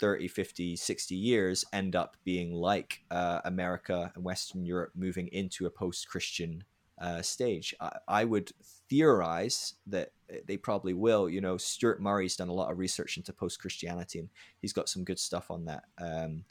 Speaker 2: 30, 50, 60 years end up being like uh, America and Western Europe moving into a post-Christian uh, stage. I, I would theorize that they probably will. You know, Stuart Murray's done a lot of research into post-Christianity and he's got some good stuff on that. Um,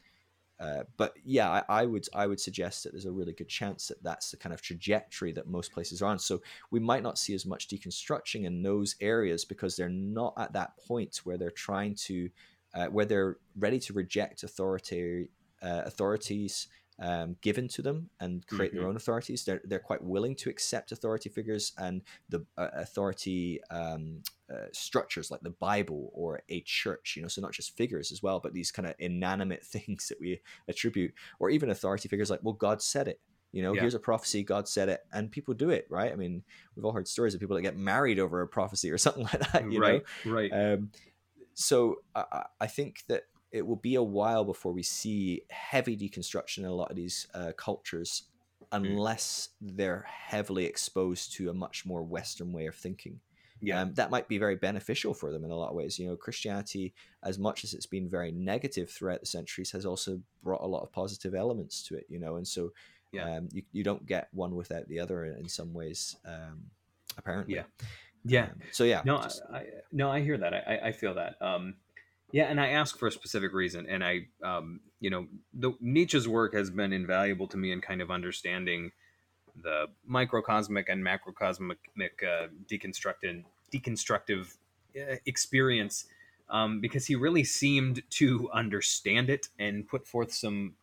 Speaker 2: uh, but yeah, I, I would I would suggest that there's a really good chance that that's the kind of trajectory that most places are on. So we might not see as much deconstruction in those areas because they're not at that point where they're trying to uh, where they're ready to reject authority uh, authorities um, given to them and create their
Speaker 1: Mhm.
Speaker 2: own authorities. They're they're quite willing to accept authority figures and the uh, authority um, uh, structures like the Bible or a church. You know, so not just figures as well, but these kind of inanimate things that we attribute, or even authority figures like, well, God said it. You know,
Speaker 1: Yeah.
Speaker 2: here's a prophecy, God said it, and people do it, right? I mean, we've all heard stories of people that get married over a prophecy or something like that. You
Speaker 1: right right
Speaker 2: um, so I- I think that it will be a while before we see heavy deconstruction in a lot of these uh, cultures, unless they're heavily exposed to a much more Western way of thinking.
Speaker 1: yeah
Speaker 2: Um, that might be very beneficial for them in a lot of ways. You know, Christianity, as much as it's been very negative throughout the centuries, has also brought a lot of positive elements to it. You know, and so
Speaker 1: Yeah.
Speaker 2: um, you you don't get one without the other in, in some ways. Um, apparently,
Speaker 1: Yeah. yeah
Speaker 2: Um, so yeah,
Speaker 1: no
Speaker 2: just-
Speaker 1: I, I no i hear that I, I- I feel that um yeah and i ask for a specific reason and i um you know the nietzsche's work has been invaluable to me in kind of understanding the microcosmic and macrocosmic uh, deconstructed deconstructive uh, experience um, because he really seemed to understand it and put forth some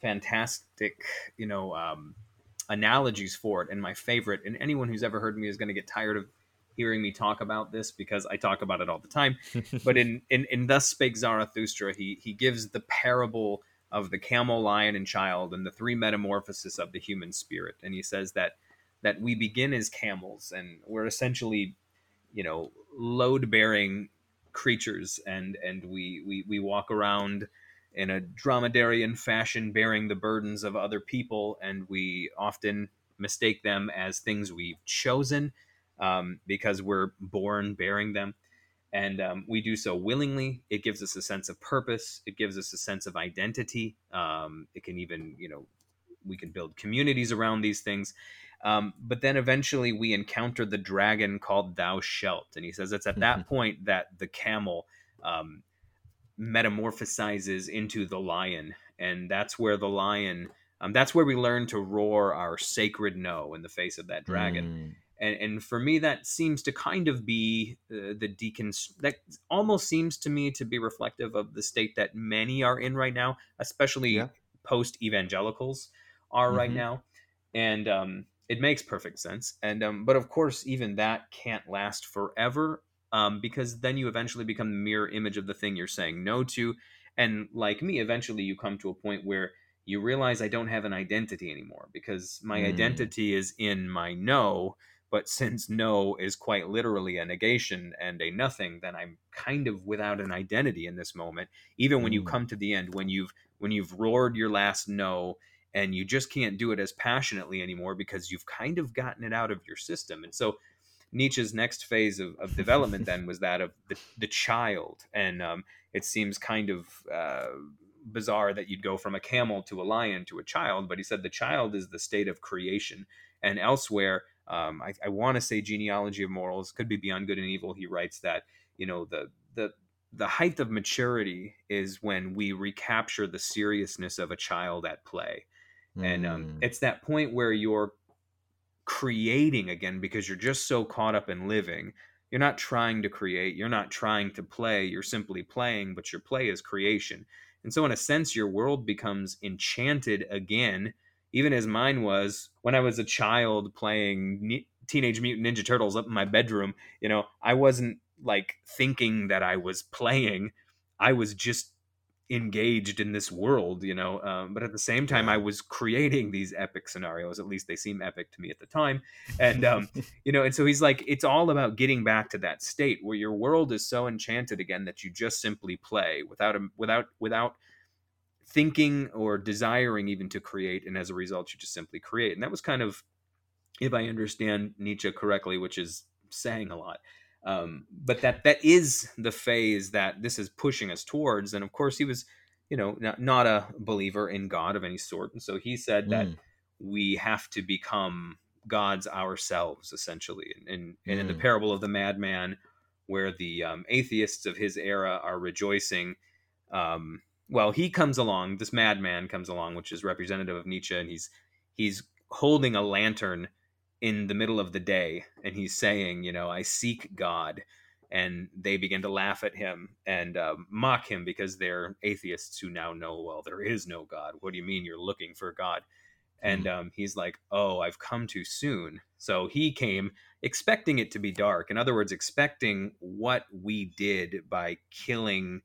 Speaker 1: fantastic you know um, analogies for it. And my favorite and anyone who's ever heard me is going to get tired of hearing me talk about this because I talk about it all the time. But in in, in Thus Spake Zarathustra, he he gives the parable of the camel, lion, and child, and the three metamorphoses of the human spirit. And he says that that we begin as camels, and we're essentially, you know, load bearing creatures, and and we we we walk around in a dromedarian fashion, bearing the burdens of other people, and we often mistake them as things we've chosen um, because we're born bearing them. And um, we do so willingly. It gives us a sense of purpose. It gives us a sense of identity. Um, it can even, you know, we can build communities around these things. Um, but then eventually we encounter the dragon called Thou Shalt. And he says it's at that point that the camel um, metamorphosizes into the lion. And that's where the lion, um, that's where we learn to roar our sacred no in the face of that dragon
Speaker 2: Mm.
Speaker 1: And and for me that seems to kind of be uh, the deconst that almost seems to me to be reflective of the state that many are in right now especially
Speaker 2: Yeah.
Speaker 1: post evangelicals are right
Speaker 2: Mhm.
Speaker 1: now, and um, it makes perfect sense. And um, but of course, even that can't last forever um, because then you eventually become the mirror image of the thing you're saying no to. And like me, eventually you come to a point where you realize I don't have an identity anymore because my
Speaker 2: Mm.
Speaker 1: identity is in my no. But since no is quite literally a negation and a nothing, then I'm kind of without an identity in this moment. Even when you
Speaker 2: Mm.
Speaker 1: come to the end, when you've when you've roared your last no and you just can't do it as passionately anymore because you've kind of gotten it out of your system. And so Nietzsche's next phase of, of development then was that of the, the child. And um, it seems kind of uh, bizarre that you'd go from a camel to a lion to a child, but he said the child is the state of creation. And elsewhere, um, I, I want to say genealogy of morals could be beyond good and evil. He writes that you know the the the height of maturity is when we recapture the seriousness of a child at play and um,
Speaker 2: Mm.
Speaker 1: it's that point where you're creating again because you're just so caught up in living you're not trying to create you're not trying to play you're simply playing but your play is creation and so in a sense your world becomes enchanted again even as mine was when i was a child playing teenage mutant ninja turtles up in my bedroom you know i wasn't like thinking that i was playing i was just engaged in this world, you know. Um, but at the same time, I was creating these epic scenarios. At least they seem epic to me at the time. And um, you know, and so he's like, it's all about getting back to that state where your world is so enchanted again that you just simply play without a, without without thinking or desiring even to create, and as a result, you just simply create. And that was kind of, if I understand Nietzsche correctly, which is saying a lot. Um, but that that is the phase that this is pushing us towards. And of course, he was, you know, not, not a believer in God of any sort, and so he said that
Speaker 2: Mm.
Speaker 1: we have to become gods ourselves, essentially. And, and, and in the
Speaker 2: Mm.
Speaker 1: parable of the madman, where the um, atheists of his era are rejoicing, um, well, he comes along. This madman comes along, which is representative of Nietzsche, and he's he's holding a lantern in the middle of the day, and he's saying, you know, I seek God. And they begin to laugh at him and um, mock him because they're atheists who now know, well, there is no God. What do you mean you're looking for God? and um, he's like oh i've come too soon so he came expecting it to be dark in other words expecting what we did by killing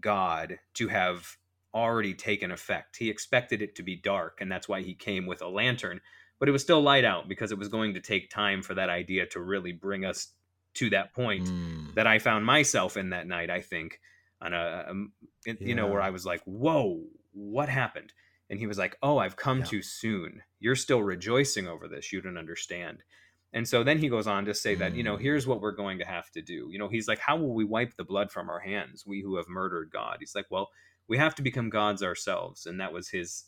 Speaker 1: god to have already taken effect. He expected it to be dark and that's why he came with a lantern but it was still light out because it was going to take time for that idea to really bring us to that point
Speaker 2: Mm.
Speaker 1: that i found myself in that night i think on a, um, it- you know where i was like whoa what happened? And he was like oh i've come
Speaker 2: Yeah.
Speaker 1: too soon. You're still rejoicing over this. You don't understand and so then he goes on to say that you know
Speaker 2: Mm.
Speaker 1: here's what we're going to have to do. You know he's like how will we wipe the blood from our hands we who have murdered god? He's like well we have to become gods ourselves and that was his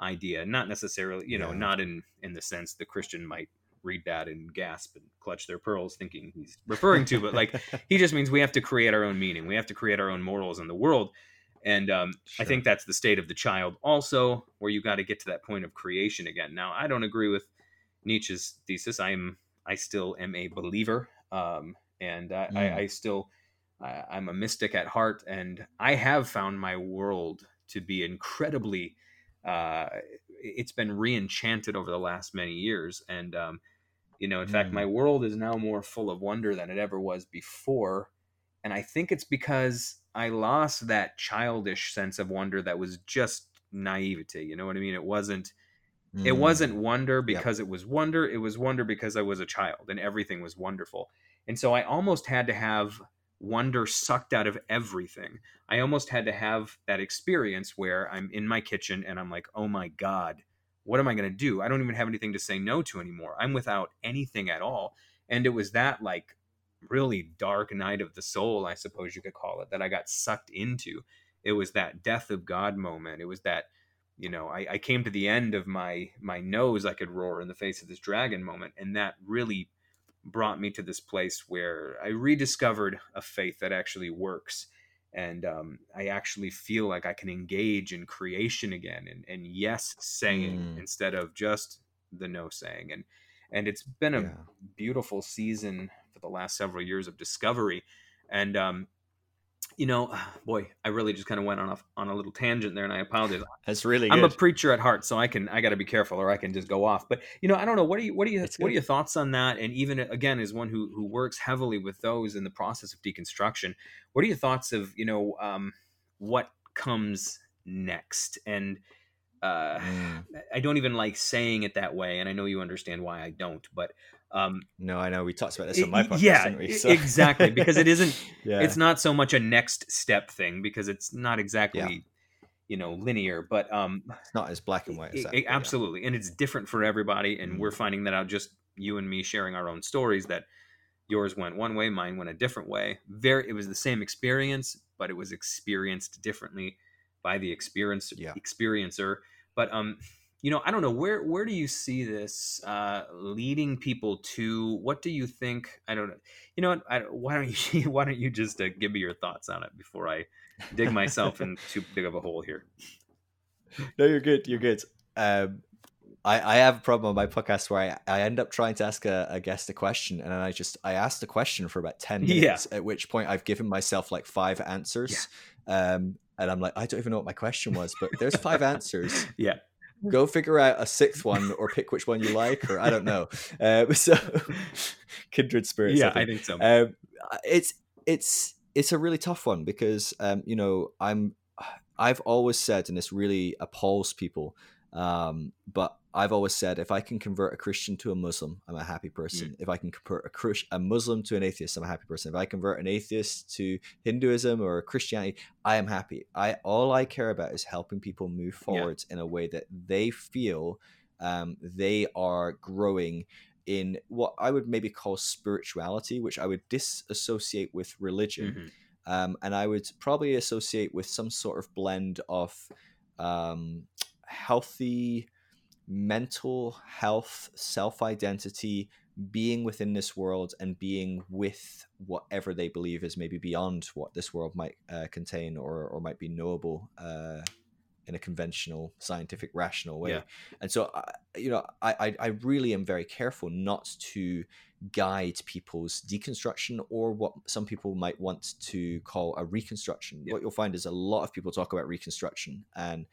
Speaker 1: idea. Not necessarily you know
Speaker 2: Yeah.
Speaker 1: not in in the sense the christian might read that and gasp and clutch their pearls thinking he's referring to but like he just means we have to create our own meaning. We have to create our own morals in the world. And um, i think that's the state of the child also where you got to get to that point of creation again. Now i don't agree with nietzsche's thesis. I'm i still am a believer um, and I,
Speaker 2: Mm.
Speaker 1: I, I still I, i'm a mystic at heart and i have found my world to be incredibly uh, it's been re-enchanted over the last many years and um, you know in fact
Speaker 2: Mm.
Speaker 1: my world is now more full of wonder than it ever was before and i think it's because i lost that childish sense of wonder that was just naivety you know what i mean it wasn't it
Speaker 2: Mm.
Speaker 1: wasn't wonder because it was wonder it was wonder because i was a child and everything was wonderful. And so i almost had to have wonder sucked out of everything. I almost had to have that experience where i'm in my kitchen and i'm like oh my god what am i going to do? I don't even have anything to say no to anymore. I'm without anything at all. And it was that like really dark night of the soul i suppose you could call it that i got sucked into. It was that death of god moment. It was that you know I, I came to the end of my my nose i could roar in the face of this dragon moment and that really brought me to this place where i rediscovered a faith that actually works and um, i actually feel like i can engage in creation again and, and yes saying
Speaker 2: Mm.
Speaker 1: instead of just the no saying and and it's been a
Speaker 2: Yeah.
Speaker 1: beautiful season for the last several years of discovery and um you know, boy, I really just kind of went on a on a little tangent there, and I apologize.
Speaker 2: That's really.
Speaker 1: I'm a preacher at heart, so I can I got to be careful, or I can just go off. But you know, I don't know. What do you what do you what are your thoughts on that? And even again, as one who who works heavily with those in the process of deconstruction, what are your thoughts of you know um, what comes next? And uh,
Speaker 2: Mm.
Speaker 1: I don't even like saying it that way, and I know you understand why I don't. But um,
Speaker 2: No, I know we talked about this on my podcast,
Speaker 1: yeah,
Speaker 2: we?
Speaker 1: e- exactly, because it isn't-
Speaker 2: yeah.
Speaker 1: it's not so much a next step thing because it's not exactly
Speaker 2: Yeah.
Speaker 1: you know linear, but um,
Speaker 2: It's not as black and white as that.
Speaker 1: I-
Speaker 2: but yeah.
Speaker 1: absolutely, and it's different for everybody, and
Speaker 2: Mm.
Speaker 1: we're finding that out just you and me sharing our own stories. That yours went one way, mine went a different way. Very, it was the same experience, but it was experienced differently by the experience
Speaker 2: Yeah.
Speaker 1: experiencer. But um, you know, I don't know where where do you see this uh, leading people to? What do you think? I don't know. You know? I, why don't you why don't you just uh, give me your thoughts on it before I dig myself in too big of a hole here?
Speaker 2: no, you're good. You're good. Um, I, I have a problem on my podcast where I, I end up trying to ask a, a guest a question and I just I ask the question for about 10
Speaker 1: Yeah.
Speaker 2: minutes at which point I've given myself like five answers um, and I'm like I don't even know what my question was but there's five answers
Speaker 1: Yeah.
Speaker 2: Go figure out a sixth one or pick which one you like or I don't know uh, so kindred spirits I
Speaker 1: Yeah,
Speaker 2: think.
Speaker 1: I think so.
Speaker 2: Um, it's it's it's a really tough one because um, you know I'm I've always said, and this really appalls people, um, but I've always said if I can convert a Christian to a Muslim, I'm a happy person. If I can convert a, Chris- a Muslim to an atheist, I'm a happy person. If I convert an atheist to Hinduism or Christianity, I am happy. I all I care about is helping people move forward in a way that they feel um, they are growing in what I would maybe call spirituality, which I would disassociate with religion.
Speaker 1: Mhm.
Speaker 2: Um, and I would probably associate with some sort of blend of um, healthy mental health, self identity, being within this world and being with whatever they believe is maybe beyond what this world might uh, contain or, or might be knowable uh, in a conventional, scientific, rational way.
Speaker 1: Yeah.
Speaker 2: And so, I you know, I, I, I really am very careful not to guide people's deconstruction or what some people might want to call a reconstruction.
Speaker 1: Yeah.
Speaker 2: What you'll find is a lot of people talk about reconstruction and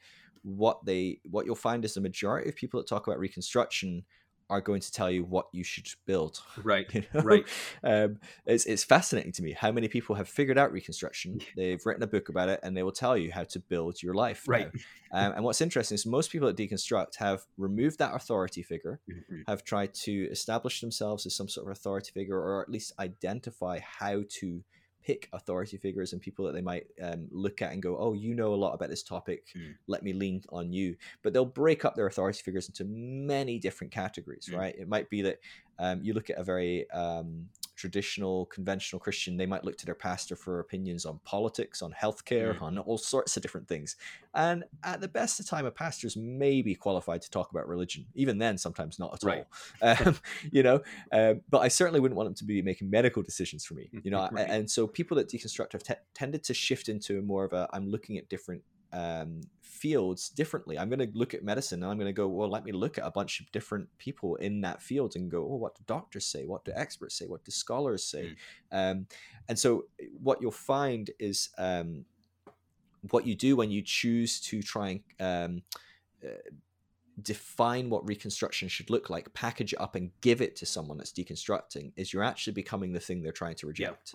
Speaker 2: what they what you'll find is the majority of people that talk about reconstruction are going to tell you what you should build.
Speaker 1: Right.
Speaker 2: You know?
Speaker 1: Right.
Speaker 2: Um, it's, it's fascinating to me how many people have figured out reconstruction. They've written a book about it and they will tell you how to build your life.
Speaker 1: Right.
Speaker 2: Um, and what's interesting is most people that deconstruct have removed that authority figure,
Speaker 1: Mhm.
Speaker 2: have tried to establish themselves as some sort of authority figure or at least identify how to pick authority figures and people that they might um, look at and go oh you know a lot about this topic
Speaker 1: Mm.
Speaker 2: let me lean on you but they'll break up their authority figures into many different categories
Speaker 1: Mm.
Speaker 2: right it might be that um, you look at a very um, traditional conventional christian they might look to their pastor for opinions on politics on healthcare
Speaker 1: Mm.
Speaker 2: on all sorts of different things and at the best of time a pastor's may be qualified to talk about religion even then sometimes not at
Speaker 1: Right.
Speaker 2: all um, you know um, but i certainly wouldn't want them to be making medical decisions for me you know
Speaker 1: Right.
Speaker 2: and so people that deconstruct have te- tended to shift into more of a i'm looking at different um, fields differently. I'm going to look at medicine and I'm going to go, well, let me look at a bunch of different people in that field and go, oh, what do doctors say? What do experts say? What do scholars say? Um, and so what you'll find is um, what you do when you choose to try and um, uh, define what reconstruction should look like, package it up and give it to someone that's deconstructing is you're actually becoming the thing they're trying to reject.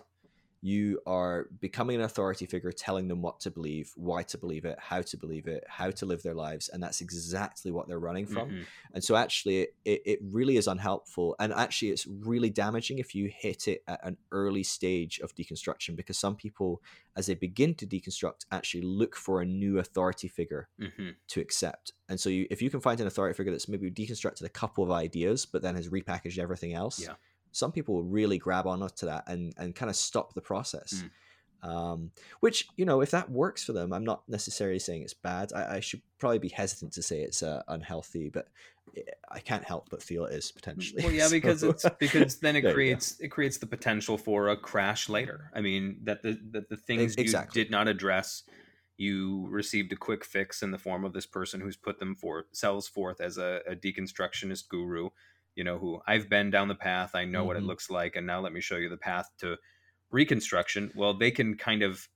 Speaker 2: You are becoming an authority figure, telling them what to believe, why to believe it, how to believe it, how to live their lives, and that's exactly what they're running from.
Speaker 1: Mhm.
Speaker 2: And so, actually, it, it really is unhelpful. And actually, it's really damaging if you hit it at an early stage of deconstruction because some people, as they begin to deconstruct, actually look for a new authority figure
Speaker 1: Mhm.
Speaker 2: to accept. And so, you, if you can find an authority figure that's maybe deconstructed a couple of ideas, but then has repackaged everything else,
Speaker 1: Yeah.
Speaker 2: Some people will really grab on to that and, and kind of stop the process.
Speaker 1: Mm.
Speaker 2: Um, which, you know, if that works for them, I'm not necessarily saying it's bad. I, I should probably be hesitant to say it's uh, unhealthy, but I can't help but feel it is potentially.
Speaker 1: Well, yeah, because
Speaker 2: So-
Speaker 1: it's because then it creates it creates the potential for a crash later. I mean that the that the things
Speaker 2: exactly.
Speaker 1: you did not address, you received a quick fix in the form of this person who's put them for sells forth as a, a deconstructionist guru. You know who I've been down the path. I know what it
Speaker 2: Mhm.
Speaker 1: looks like, and now let me show you the path to reconstruction. Well, they can kind of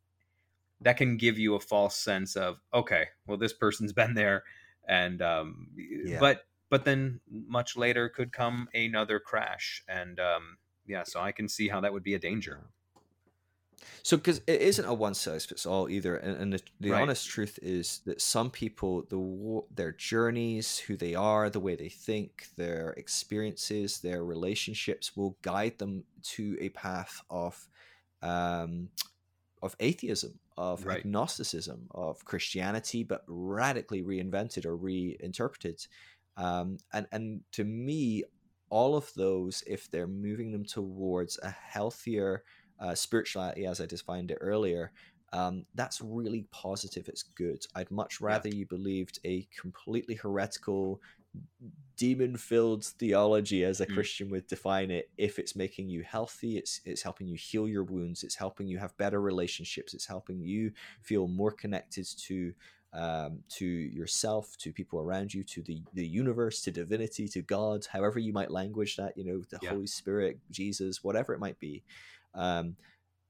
Speaker 1: that can give you a false sense of okay well this person's been there and um
Speaker 2: Yeah.
Speaker 1: but but then much later could come another crash and um yeah so i can see how that would be a danger
Speaker 2: So, because it isn't a one size fits all either, and, and the, the
Speaker 1: Right.
Speaker 2: honest truth is that some people, the their journeys, who they are, the way they think, their experiences, their relationships will guide them to a path of, um, of atheism, of
Speaker 1: Right.
Speaker 2: agnosticism, of Christianity, but radically reinvented or reinterpreted. Um, and and to me, all of those, if they're moving them towards a healthier uh, spirituality, as I defined it earlier, um, that's really positive. It's good. I'd much
Speaker 1: Yeah.
Speaker 2: rather you believed a completely heretical, demon filled theology, as a
Speaker 1: Mm.
Speaker 2: Christian would define it, if it's making you healthy, it's, it's helping you heal your wounds, it's helping you have better relationships, it's helping you feel more connected to. Um, to yourself, to people around you, to the, the universe, to divinity, to God, however you might language that, you know, the
Speaker 1: Yeah.
Speaker 2: Holy Spirit, Jesus, whatever it might be um,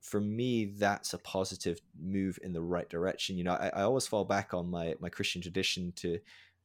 Speaker 2: for me that's a positive move in the right direction you know i, I always fall back on my my christian tradition to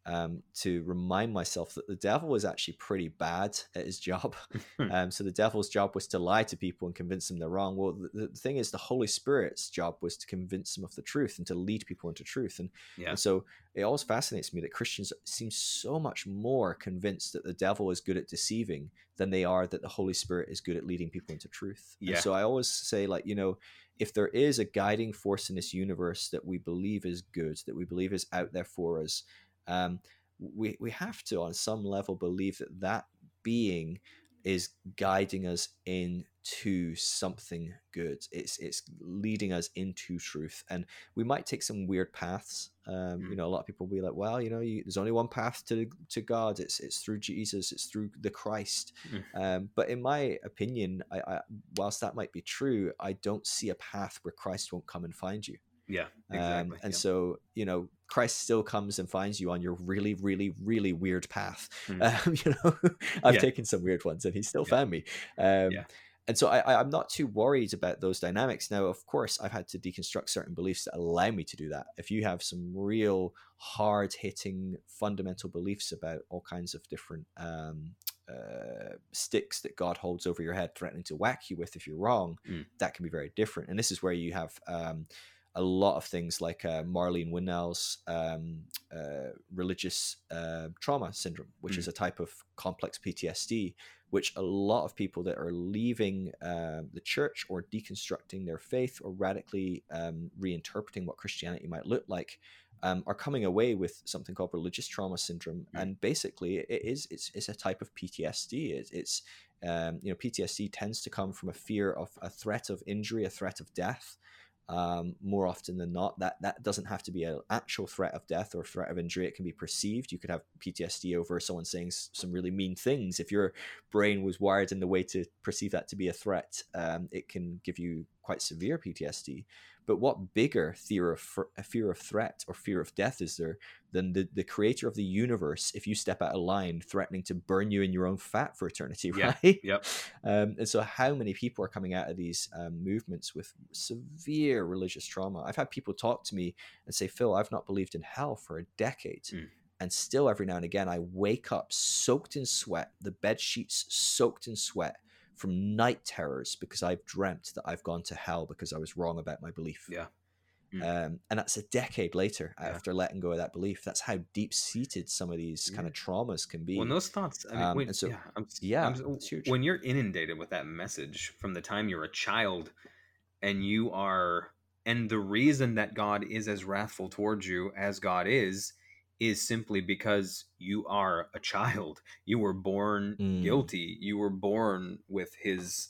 Speaker 2: um, to remind myself that the devil was actually pretty bad at his job. um, so the devil's job was to lie to people and convince them they're wrong. Well, the, the thing is, the Holy Spirit's job was to convince them of the truth and to lead people into truth. And,
Speaker 1: yeah
Speaker 2: and so it always fascinates me that Christians seem so much more convinced that the devil is good at deceiving than they are that the Holy Spirit is good at leading people into truth.
Speaker 1: Yeah.
Speaker 2: And so I always say, like, you know, if there is a guiding force in this universe that we believe is good, that we believe is out there for us, um, we we have to, on some level, believe that that being is guiding us into something good. It's it's leading us into truth, and we might take some weird paths. Um. You know, a lot of people will be like, "Well, you know, you, there's only one path to to God. It's it's through Jesus. It's through the Christ."
Speaker 1: Mm.
Speaker 2: Um, but in my opinion, I, I, whilst that might be true, I don't see a path where Christ won't come and find you.
Speaker 1: Yeah
Speaker 2: Um,
Speaker 1: exactly
Speaker 2: and
Speaker 1: yeah.
Speaker 2: so, you know, Christ still comes and finds you on your really, really, really weird path.
Speaker 1: Mm.
Speaker 2: Um, you know, I've
Speaker 1: Yeah.
Speaker 2: taken some weird ones and he still
Speaker 1: Yeah.
Speaker 2: found me. Um,
Speaker 1: Yeah.
Speaker 2: And so I, I, I'm not too worried about those dynamics. Now, of course, I've had to deconstruct certain beliefs that allow me to do that. If you have some real hard hitting fundamental beliefs about all kinds of different um, uh, sticks that God holds over your head, threatening to whack you with if you're wrong,
Speaker 1: Mm.
Speaker 2: that can be very different. And this is where you have um, a lot of things like uh, Marlene Winell's um, uh, religious uh, trauma syndrome, which
Speaker 1: Mm.
Speaker 2: is a type of complex PTSD, which a lot of people that are leaving uh, the church or deconstructing their faith or radically um, reinterpreting what Christianity might look like. Um, are coming away with something called religious trauma syndrome,
Speaker 1: Mm.
Speaker 2: and basically it is it's, it's a type of PTSD. It's, it's um, you know PTSD tends to come from a fear of a threat of injury, a threat of death, um, more often than not. That that doesn't have to be an actual threat of death or threat of injury. It can be perceived. You could have PTSD over someone saying some really mean things. If your brain was wired in the way to perceive that to be a threat, um, it can give you quite severe PTSD. But what bigger fear of a fear of threat or fear of death is there than the, the creator of the universe if you step out of line threatening to burn you in your own fat for eternity, right? Yeah.
Speaker 1: Yep.
Speaker 2: Um, and so, how many people are coming out of these um, movements with severe religious trauma? I've had people talk to me and say, Phil, I've not believed in hell for a decade.
Speaker 1: Mm.
Speaker 2: And still, every now and again, I wake up soaked in sweat, the bed sheets soaked in sweat from night terrors because I've dreamt that I've gone to hell because I was wrong about my belief.
Speaker 1: Yeah. Mm.
Speaker 2: Um, and that's a decade later
Speaker 1: Yeah.
Speaker 2: after letting go of that belief. That's how deep seated some of these kind of traumas can be.
Speaker 1: When those thoughts, I mean,
Speaker 2: Um,
Speaker 1: when,
Speaker 2: so-
Speaker 1: yeah, I'm,
Speaker 2: yeah,
Speaker 1: I'm-
Speaker 2: it's huge.
Speaker 1: when you're inundated with that message from the time you're a child, and you are, and the reason that God is as wrathful towards you as God is, is simply because you are a child. You were born
Speaker 2: Mm.
Speaker 1: guilty. You were born with His,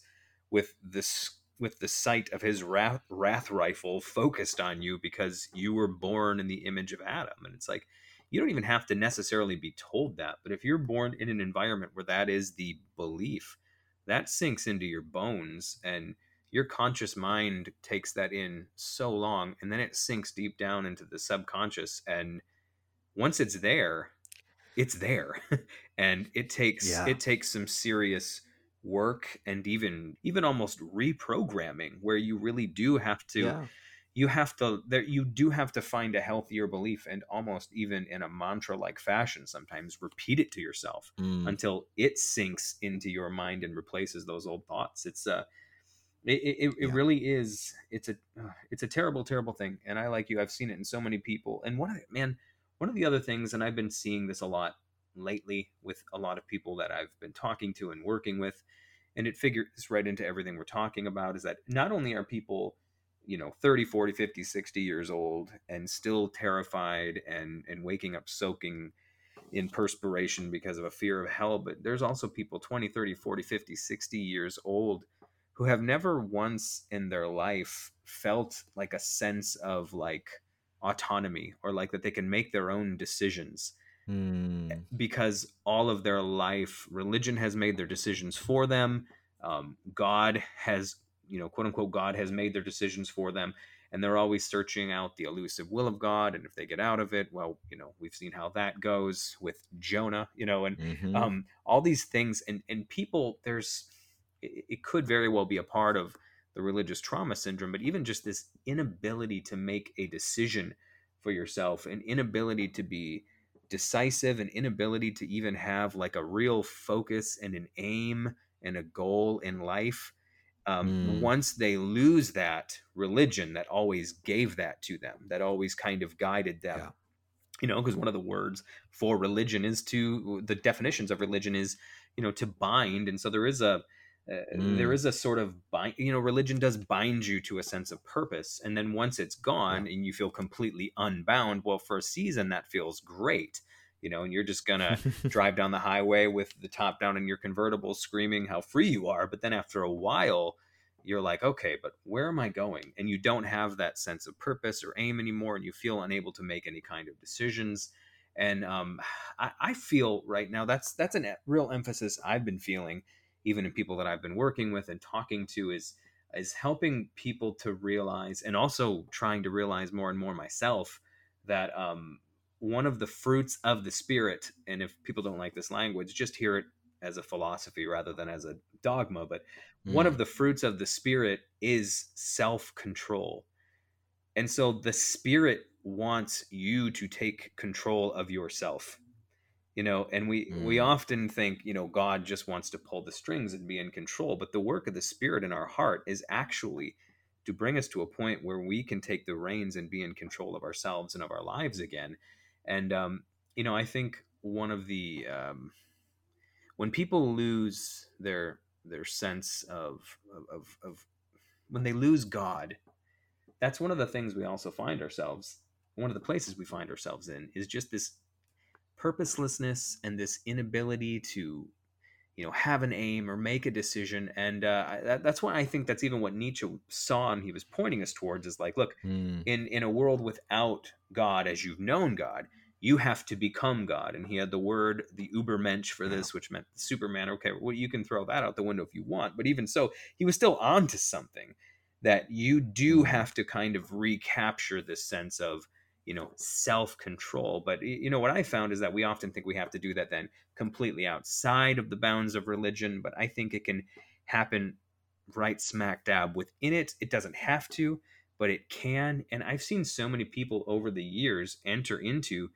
Speaker 1: with this. With the sight of his wrath, wrath rifle focused on you because you were born in the image of Adam. And it's like, you don't even have to necessarily be told that but if you're born in an environment where that is the belief that sinks into your bones and your conscious mind takes that in so long and then it sinks deep down into the subconscious and once it's there it's there and it takes
Speaker 2: Yeah.
Speaker 1: it takes some serious work and even even almost reprogramming where you really do have to
Speaker 2: yeah.
Speaker 1: you have to there you do have to find a healthier belief and almost even in a mantra like fashion sometimes repeat it to yourself
Speaker 2: Mm.
Speaker 1: until it sinks into your mind and replaces those old thoughts it's uh it, it, it
Speaker 2: Yeah.
Speaker 1: really is it's a uh, it's a terrible terrible thing and i like you i've seen it in so many people and one of the, man one of the other things and i've been seeing this a lot lately with a lot of people that i've been talking to and working with and it figures right into everything we're talking about is that not only are people you know 30 40 50 60 years old and still terrified and and waking up soaking in perspiration because of a fear of hell but there's also people 20 30 40 50 60 years old who have never once in their life felt like a sense of like autonomy or like that they can make their own decisions
Speaker 2: Mm.
Speaker 1: because all of their life religion has made their decisions for them um, god has you know quote unquote god has made their decisions for them and they're always searching out the elusive will of god and if they get out of it well you know we've seen how that goes with jonah you know and
Speaker 2: Mhm.
Speaker 1: um, all these things and and people there's it, it could very well be a part of the religious trauma syndrome but even just this inability to make a decision for yourself an inability to be decisive an inability to even have like a real focus and an aim and a goal in life um,
Speaker 2: Mm.
Speaker 1: once they lose that religion that always gave that to them that always kind of guided them
Speaker 2: Yeah.
Speaker 1: you know because one of the words for religion is to the definitions of religion is you know to bind and so there is a uh,
Speaker 2: Mm.
Speaker 1: is a sort of bind you know religion does bind you to a sense of purpose and then once it's gone and you feel completely unbound well for a season that feels great you know and you're just gonna drive down the highway with the top down in your convertible screaming how free you are but then after a while you're like okay but where am i going? And you don't have that sense of purpose or aim anymore and you feel unable to make any kind of decisions. And um, I, I feel right now that's that's a real emphasis i've been feeling even in people that i've been working with and talking to is is helping people to realize and also trying to realize more and more myself that um, one of the fruits of the spirit and if people don't like this language just hear it as a philosophy rather than as a dogma but one
Speaker 2: Mm.
Speaker 1: of the fruits of the spirit is self-control and so the spirit wants you to take control of yourself you know and we we
Speaker 2: Mm.
Speaker 1: often think you know god just wants to pull the strings and be in control but the work of the spirit in our heart is actually to bring us to a point where we can take the reins and be in control of ourselves and of our lives again and um you know i think one of the um when people lose their their sense of of of when they lose god that's one of the things we also find ourselves one of the places we find ourselves in is just this purposelessness and this inability to you know have an aim or make a decision and uh, that, that's why i think that's even what nietzsche saw and he was pointing us towards is like look
Speaker 2: Mm.
Speaker 1: in in a world without god as you've known god you have to become god and he had the word the ubermensch for this which meant superman okay well you can throw that out the window if you want but even so he was still on to something that you do
Speaker 2: Mhm.
Speaker 1: have to kind of recapture this sense of you know self-control. But you know what i found is that we often think we have to do that then completely outside of the bounds of religion but i think it can happen right smack dab within it. It doesn't have to but it can. And i've seen so many people over the years enter into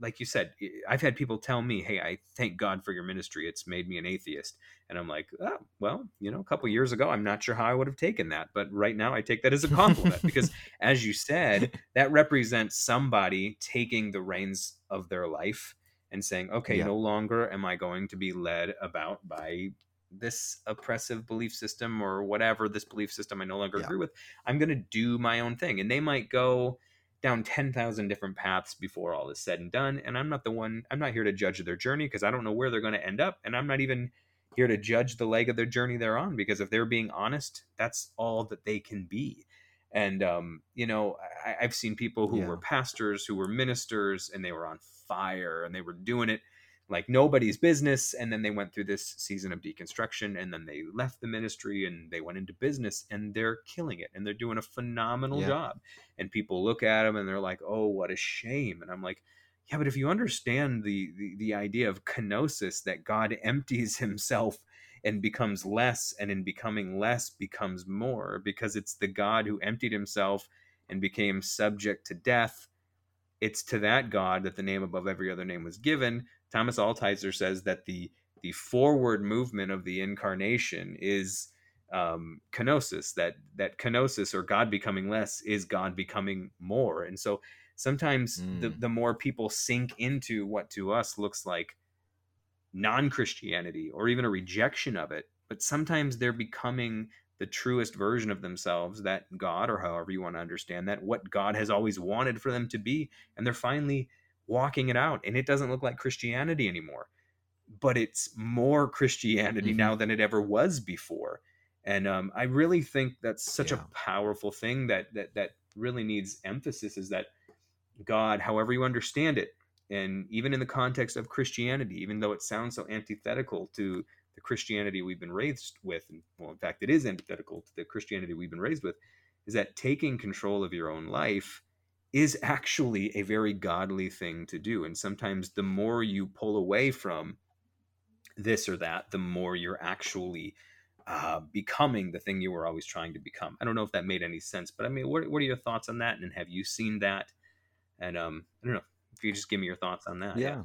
Speaker 1: like you said eh, i've had people tell me hey i thank god for your ministry. It's made me an atheist. And i'm like oh, well you know a couple years ago i'm not sure how i would have taken that but right now i take that as a compliment. Because as you said that represents somebody taking the reins of their life and saying okay
Speaker 2: Yeah.
Speaker 1: no longer am i going to be led about by this oppressive belief system or whatever this belief system i no longer
Speaker 2: Yeah.
Speaker 1: agree with. I'm going to do my own thing. And they might go down 10,000 different paths before all is said and done and i'm not the one i'm not here to judge their journey because i don't know where they're going to end up and i'm not even here to judge the leg of their journey they're on because if they're being honest that's all that they can be and um, you know I, i've seen people who
Speaker 2: Yeah.
Speaker 1: were pastors who were ministers and they were on fire and they were doing it like nobody's business and then they went through this season of deconstruction and then they left the ministry and they went into business and they're killing it and they're doing a phenomenal
Speaker 2: Yeah.
Speaker 1: job and people look at them and they're like oh what a shame and i'm like yeah but if you understand the the, the idea of kenosis that god empties himself and becomes less and in becoming less becomes more because it's the god who emptied himself and became subject to death it's to that god that the name above every other name was given thomas altizer says that the the forward movement of the incarnation is um, kenosis that that kenosis or god becoming less is god becoming more and so sometimes mm. the, the more people sink into what to us looks like non-christianity or even a rejection of it but sometimes they're becoming the truest version of themselves that god or however you want to understand that what god has always wanted for them to be and they're finally walking it out and it doesn't look like christianity anymore but it's more christianity mm-hmm. now than it ever was before and um, i really think that's such yeah. a powerful thing that that that really needs emphasis is that god however you understand it and even in the context of christianity even though it sounds so antithetical to the christianity we've been raised with and well in fact it is antithetical to the christianity we've been raised with is that taking control of your own life is actually a very godly thing to do and sometimes the more you pull away from this or that the more you're actually uh, becoming the thing you were always trying to become. I don't know if that made any sense, but I mean, what, what are your thoughts on that? And have you seen that? And um, I don't know if you just give me your thoughts on that.
Speaker 2: Yeah.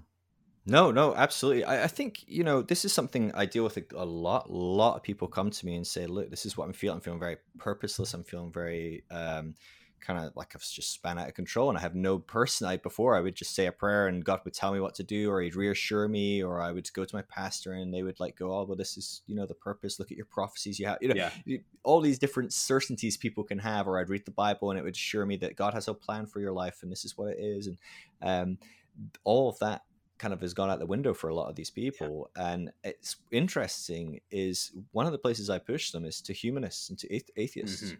Speaker 2: No, no, absolutely. I, I, think you know this is something I deal with a, a lot. A lot of people come to me and say, "Look, this is what I'm feeling. I'm feeling very purposeless. I'm feeling very um, kind of like I've just span out of control and I have no person. I before I would just say a prayer and God would tell me what to do, or He'd reassure me, or I would go to my pastor and they would like go, "Oh, well, this is you know the purpose. Look at your prophecies you have." You know, yeah. all these different certainties people can have. Or I'd read the Bible and it would assure me that God has a plan for your life and this is what it is, and um, all of that kind of has gone out the window for a lot of these people. Yeah. And it's interesting is one of the places I push them is to humanists and to atheists. Mm-hmm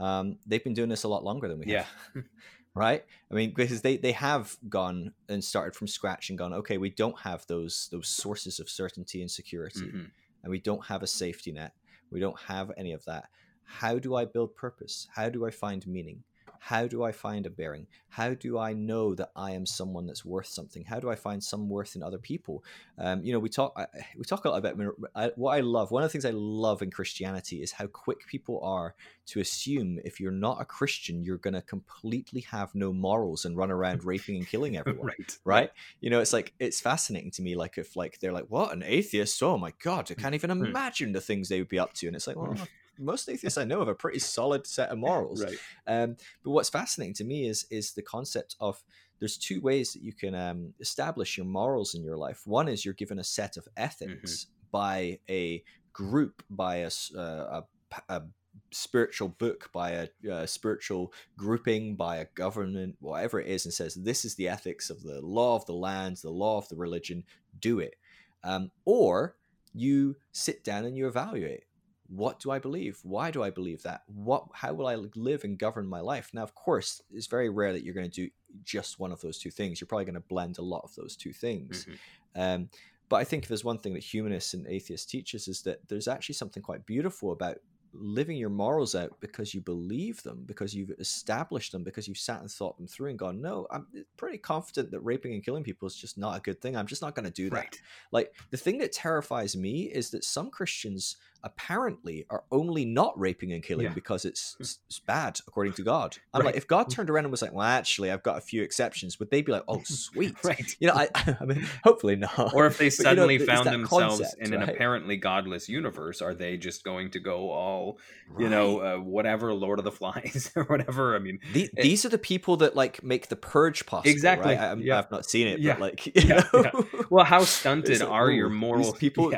Speaker 2: um, they've been doing this a lot longer than we have. Yeah. right? I mean, because they they have gone and started from scratch and gone, okay, we don't have those those sources of certainty and security, mm-hmm. and we don't have a safety net. We don't have any of that. How do I build purpose? How do I find meaning? How do I find a bearing? How do I know that I am someone that's worth something? How do I find some worth in other people? Um, you know, we talk we talk a lot about I, what I love. One of the things I love in Christianity is how quick people are to assume if you're not a Christian, you're going to completely have no morals and run around raping and killing everyone. right. Right. You know, it's like it's fascinating to me. Like if like they're like, what an atheist? Oh my god, I can't even hmm. imagine the things they would be up to. And it's like, well, most atheists I know have a pretty solid set of morals.
Speaker 1: Right.
Speaker 2: Um, but what's fascinating to me is is the concept of there's two ways that you can um, establish your morals in your life. One is you're given a set of ethics mm-hmm. by a group, by a, uh, a, a spiritual book, by a, a, spiritual grouping, by a government, whatever it is, and says this is the ethics of the law of the land, the law of the religion. Do it. Um, or you sit down and you evaluate what do I believe? Why do I believe that? What how will I live and govern my life? Now, of course, it's very rare that you're going to do just one of those two things. You're probably going to blend a lot of those two things. Mm-hmm. Um, but I think there's one thing that humanists and atheists teach us is that there's actually something quite beautiful about living your morals out because you believe them, because you've established them, because you've sat and thought them through and gone, no, I'm pretty confident that raping and killing people is just not a good thing. I'm just not going to do that. Right. Like the thing that terrifies me is that some Christians apparently are only not raping and killing yeah. because it's, hmm. it's bad according to God. I'm right. like, if God hmm. turned around and was like, well, actually, I've got a few exceptions, would they be like, oh, sweet,
Speaker 1: right?
Speaker 2: You know, I, I mean, hopefully not.
Speaker 1: Or if they suddenly you know, found themselves concept, in right? an apparently godless universe, are they just going to go all, you know, uh, whatever, Lord of the Flies or whatever? I mean,
Speaker 2: the, it, these are the people that like make the purge possible.
Speaker 1: Exactly.
Speaker 2: I,
Speaker 1: yeah.
Speaker 2: I've not seen it, yeah. but like, yeah, yeah,
Speaker 1: well, how stunted like, are your moral
Speaker 2: people?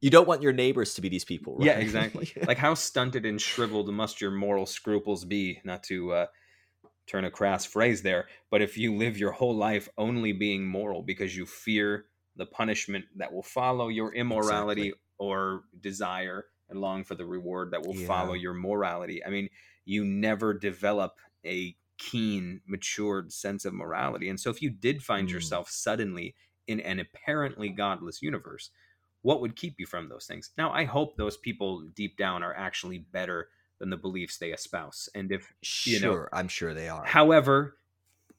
Speaker 2: You don't want your neighbors to be these people right?
Speaker 1: yeah exactly like how stunted and shriveled must your moral scruples be not to uh, turn a crass phrase there but if you live your whole life only being moral because you fear the punishment that will follow your immorality exactly. or desire and long for the reward that will yeah. follow your morality i mean you never develop a keen matured sense of morality and so if you did find mm. yourself suddenly in an apparently godless universe what would keep you from those things now i hope those people deep down are actually better than the beliefs they espouse and if
Speaker 2: you
Speaker 1: know,
Speaker 2: i'm sure they are
Speaker 1: however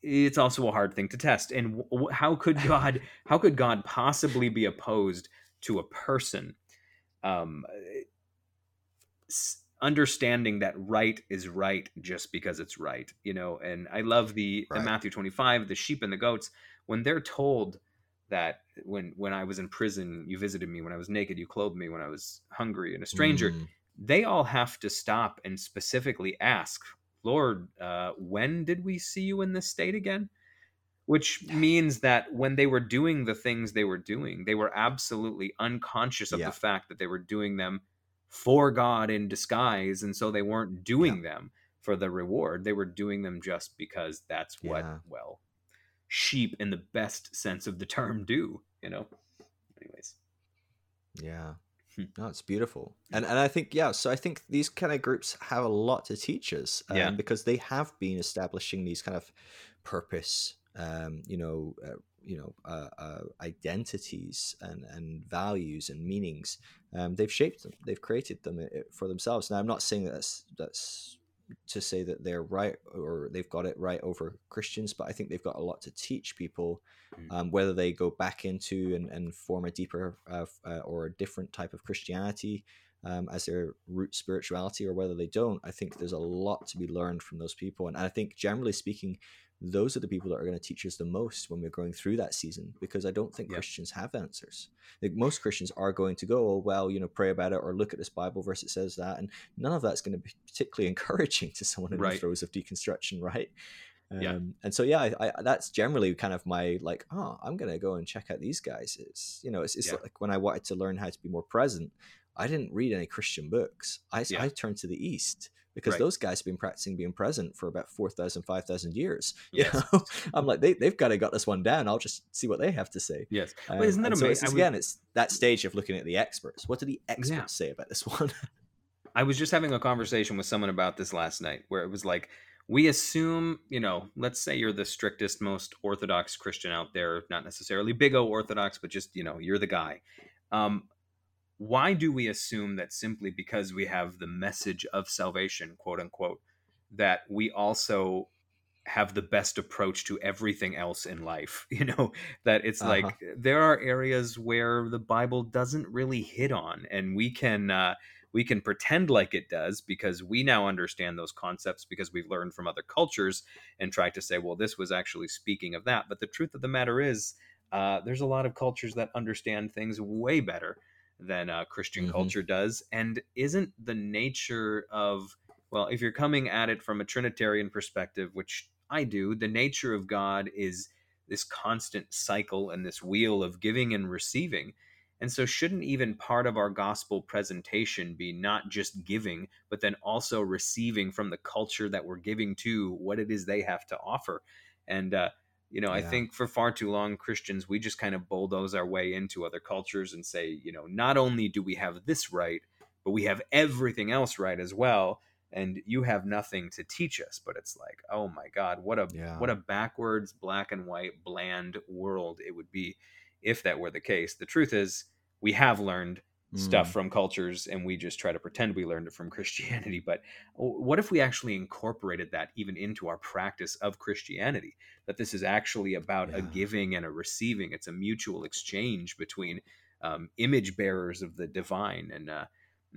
Speaker 1: it's also a hard thing to test and w- how could god how could god possibly be opposed to a person um, understanding that right is right just because it's right, you know. And I love the right. Matthew 25, the sheep and the goats when they're told that when when I was in prison, you visited me. When I was naked, you clothed me. When I was hungry and a stranger, mm. they all have to stop and specifically ask, Lord, uh, when did we see you in this state again? Which means that when they were doing the things they were doing, they were absolutely unconscious of yeah. the fact that they were doing them for God in disguise. And so they weren't doing yeah. them for the reward. They were doing them just because that's what, yeah. well, sheep in the best sense of the term do, you know? Anyways.
Speaker 2: Yeah. Hmm. No, it's beautiful. And and I think, yeah, so I think these kind of groups have a lot to teach us um, yeah. because they have been establishing these kind of purpose um, you know, uh, you know, uh, uh, identities and, and values and meanings. Um, they've shaped them. They've created them uh, for themselves. Now, I'm not saying that that's that's to say that they're right or they've got it right over Christians, but I think they've got a lot to teach people, mm. um, whether they go back into and, and form a deeper uh, uh, or a different type of Christianity um, as their root spirituality or whether they don't. I think there's a lot to be learned from those people. And I think, generally speaking, those are the people that are going to teach us the most when we're going through that season because I don't think yeah. Christians have answers. Like most Christians are going to go, oh, well, you know, pray about it or look at this Bible verse that says that. And none of that's going to be particularly encouraging to someone in right. the throes of deconstruction, right? Um, yeah. And so, yeah, I, I, that's generally kind of my like, oh, I'm going to go and check out these guys. It's, you know, it's, it's yeah. like when I wanted to learn how to be more present, I didn't read any Christian books. I, yeah. I turned to the East because right. those guys have been practicing being present for about 4,000, 5,000 years. Yes. You know? I'm like, they, they've kind of got this one down. I'll just see what they have to say.
Speaker 1: Yes.
Speaker 2: Um, but isn't that amazing? So again, it's that stage of looking at the experts. What do the experts yeah. say about this one?
Speaker 1: I was just having a conversation with someone about this last night where it was like, we assume, you know, let's say you're the strictest, most orthodox Christian out there, not necessarily big O orthodox, but just, you know, you're the guy. Um, why do we assume that simply because we have the message of salvation, quote unquote, that we also have the best approach to everything else in life? You know, that it's uh-huh. like there are areas where the Bible doesn't really hit on, and we can. Uh, we can pretend like it does because we now understand those concepts because we've learned from other cultures and try to say, well, this was actually speaking of that. But the truth of the matter is, uh, there's a lot of cultures that understand things way better than uh, Christian mm-hmm. culture does. And isn't the nature of, well, if you're coming at it from a Trinitarian perspective, which I do, the nature of God is this constant cycle and this wheel of giving and receiving. And so, shouldn't even part of our gospel presentation be not just giving, but then also receiving from the culture that we're giving to what it is they have to offer? And uh, you know, yeah. I think for far too long, Christians, we just kind of bulldoze our way into other cultures and say, you know, not only do we have this right, but we have everything else right as well. And you have nothing to teach us. But it's like, oh my God, what a yeah. what a backwards, black and white, bland world it would be if that were the case. The truth is, we have learned stuff mm. from cultures and we just try to pretend we learned it from Christianity. But what if we actually incorporated that even into our practice of Christianity? That this is actually about yeah. a giving and a receiving, it's a mutual exchange between um, image bearers of the divine. And, uh,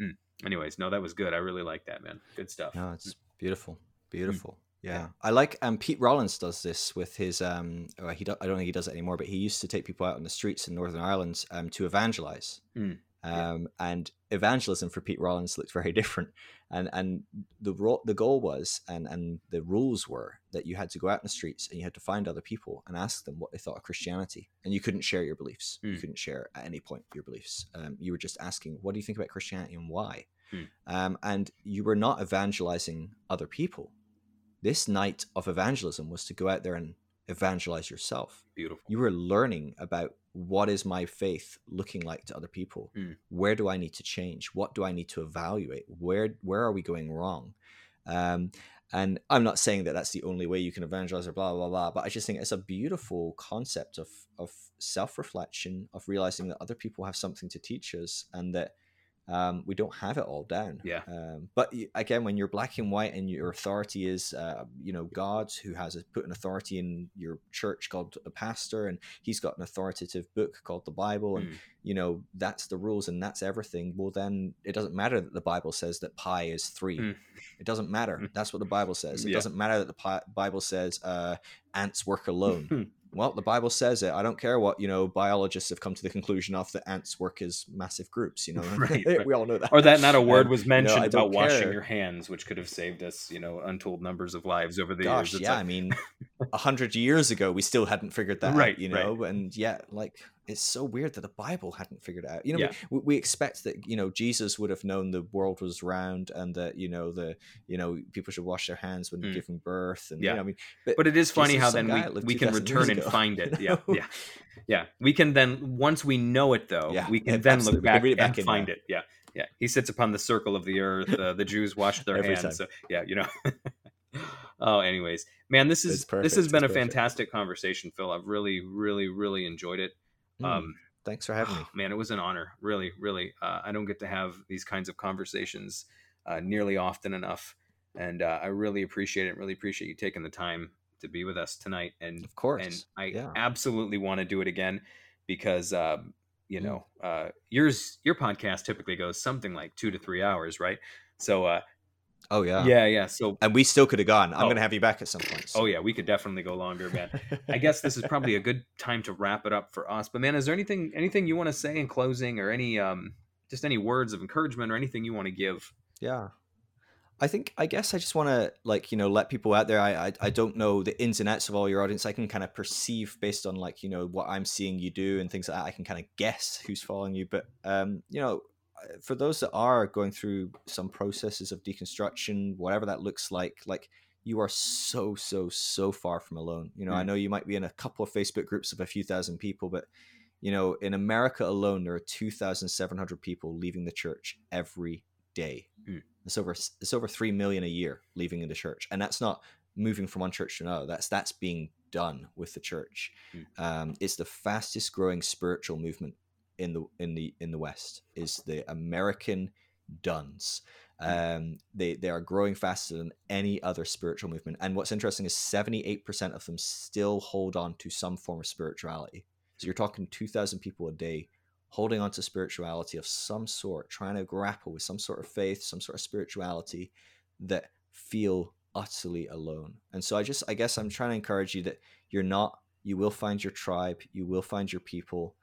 Speaker 1: mm, anyways, no, that was good. I really like that, man. Good stuff.
Speaker 2: No, it's beautiful. Mm. Beautiful. Yeah. yeah. I like um Pete Rollins does this with his um he do, I don't think he does it anymore but he used to take people out on the streets in Northern Ireland um to evangelize mm. Um, yeah. And evangelism for Pete Rollins looked very different. And and the ro- the goal was and and the rules were that you had to go out in the streets and you had to find other people and ask them what they thought of Christianity. And you couldn't share your beliefs. Mm. You couldn't share at any point your beliefs. Um, you were just asking, what do you think about Christianity and why? Mm. Um, and you were not evangelizing other people. This night of evangelism was to go out there and evangelize yourself.
Speaker 1: Beautiful.
Speaker 2: You were learning about what is my faith looking like to other people? Mm. Where do I need to change? What do I need to evaluate? Where where are we going wrong? Um, and I'm not saying that that's the only way you can evangelize or blah blah blah, but I just think it's a beautiful concept of of self reflection, of realizing that other people have something to teach us, and that um, we don't have it all down.
Speaker 1: Yeah.
Speaker 2: Um, but again, when you're black and white and your authority is, uh, you know, God who has a, put an authority in your church called a pastor, and he's got an authoritative book called the Bible, and
Speaker 1: Mm.
Speaker 2: you know that's the rules and that's everything. Well, then it doesn't matter that the Bible says that pi is three.
Speaker 1: Mm.
Speaker 2: It doesn't matter.
Speaker 1: Mm.
Speaker 2: That's what the Bible says. It
Speaker 1: Yeah.
Speaker 2: doesn't matter that the pi- Bible says uh, ants work alone. Well, the Bible says it. I don't care what you know. Biologists have come to the conclusion of that ants work as massive groups. You know,
Speaker 1: Right, right.
Speaker 2: we all know that.
Speaker 1: or that not a word
Speaker 2: Um,
Speaker 1: was mentioned about
Speaker 2: don't
Speaker 1: washing
Speaker 2: care.
Speaker 1: your hands, which could have saved us, you know, untold numbers of lives over the
Speaker 2: Gosh,
Speaker 1: years. It's
Speaker 2: yeah.
Speaker 1: like-
Speaker 2: I mean, a hundred years ago, we still hadn't figured that
Speaker 1: Right,
Speaker 2: out. You know, and yet, like, it's so weird that the Bible hadn't figured it out. You know,
Speaker 1: Yeah.
Speaker 2: we, we expect that you know Jesus would have known the world was round and that you know the you know people should wash their hands when
Speaker 1: Mm.
Speaker 2: giving birth. And
Speaker 1: Yeah.
Speaker 2: you know, I mean,
Speaker 1: but it is funny
Speaker 2: Jesus,
Speaker 1: how then we, we can return and find it. Yeah,
Speaker 2: know?
Speaker 1: yeah, yeah. We can then once we know it though,
Speaker 2: Yeah,
Speaker 1: we can
Speaker 2: yeah,
Speaker 1: then
Speaker 2: absolutely.
Speaker 1: look back,
Speaker 2: read it back
Speaker 1: and
Speaker 2: in
Speaker 1: find
Speaker 2: now.
Speaker 1: it. Yeah, yeah. He sits upon the circle of the earth. Uh, the Jews wash their hands.
Speaker 2: time.
Speaker 1: So yeah, you know. oh, anyways, man, this is this has been
Speaker 2: it's
Speaker 1: a
Speaker 2: perfect.
Speaker 1: fantastic conversation, Phil. I've really, really, really enjoyed it.
Speaker 2: Hmm,
Speaker 1: Um,
Speaker 2: thanks for having me.
Speaker 1: Oh, man, it was an honor. Really, really. Uh, I don't get to have these kinds of conversations uh, nearly often enough, and uh, I really appreciate it. Really appreciate you taking the time to be with us tonight. And
Speaker 2: Of course.
Speaker 1: and I
Speaker 2: yeah.
Speaker 1: absolutely want to do it again because um, you
Speaker 2: Mm.
Speaker 1: know uh, yours your podcast typically goes something like two to three hours, right? So uh,
Speaker 2: Oh yeah.
Speaker 1: yeah, yeah. So
Speaker 2: And we still could have gone. I'm
Speaker 1: Oh.
Speaker 2: going to have you back at some point.
Speaker 1: oh yeah, we could definitely go longer, man. I guess this is probably a good time to wrap it up for us. But man, is there anything anything you want to say in closing, or any um just any words of encouragement, or anything you want to give?
Speaker 2: Yeah. I think I guess I just want to like you know let people out there. I, I I don't know the ins and outs of all your audience. I can kind of perceive based on like you know what I'm seeing you do and things like that. I can kind of guess who's following you. But um, you know, for those that are going through some processes of deconstruction, whatever that looks like, like you are so so so far from alone. You know, I
Speaker 1: Mm.
Speaker 2: know you might be in a couple of Facebook groups of a few thousand people, but you know, in America alone, there are 2,700 people leaving the church every day.
Speaker 1: Mm.
Speaker 2: It's over it's over three million a year leaving in the church, and that's not moving from one church to another. That's that's being done with the church.
Speaker 1: Mm.
Speaker 2: Um, it's the fastest growing spiritual movement in the in the in the West. Is the American Dones. Um, they they are growing faster than any other spiritual movement. And what's interesting is seventy eight percent of them still hold on to some form of spirituality. So you're talking two thousand people a day holding on to spirituality of some sort, trying to grapple with some sort of faith, some sort of spirituality that feel utterly alone. And so I just, I guess I'm trying to encourage you that you're not, you will find your tribe, you will find your people.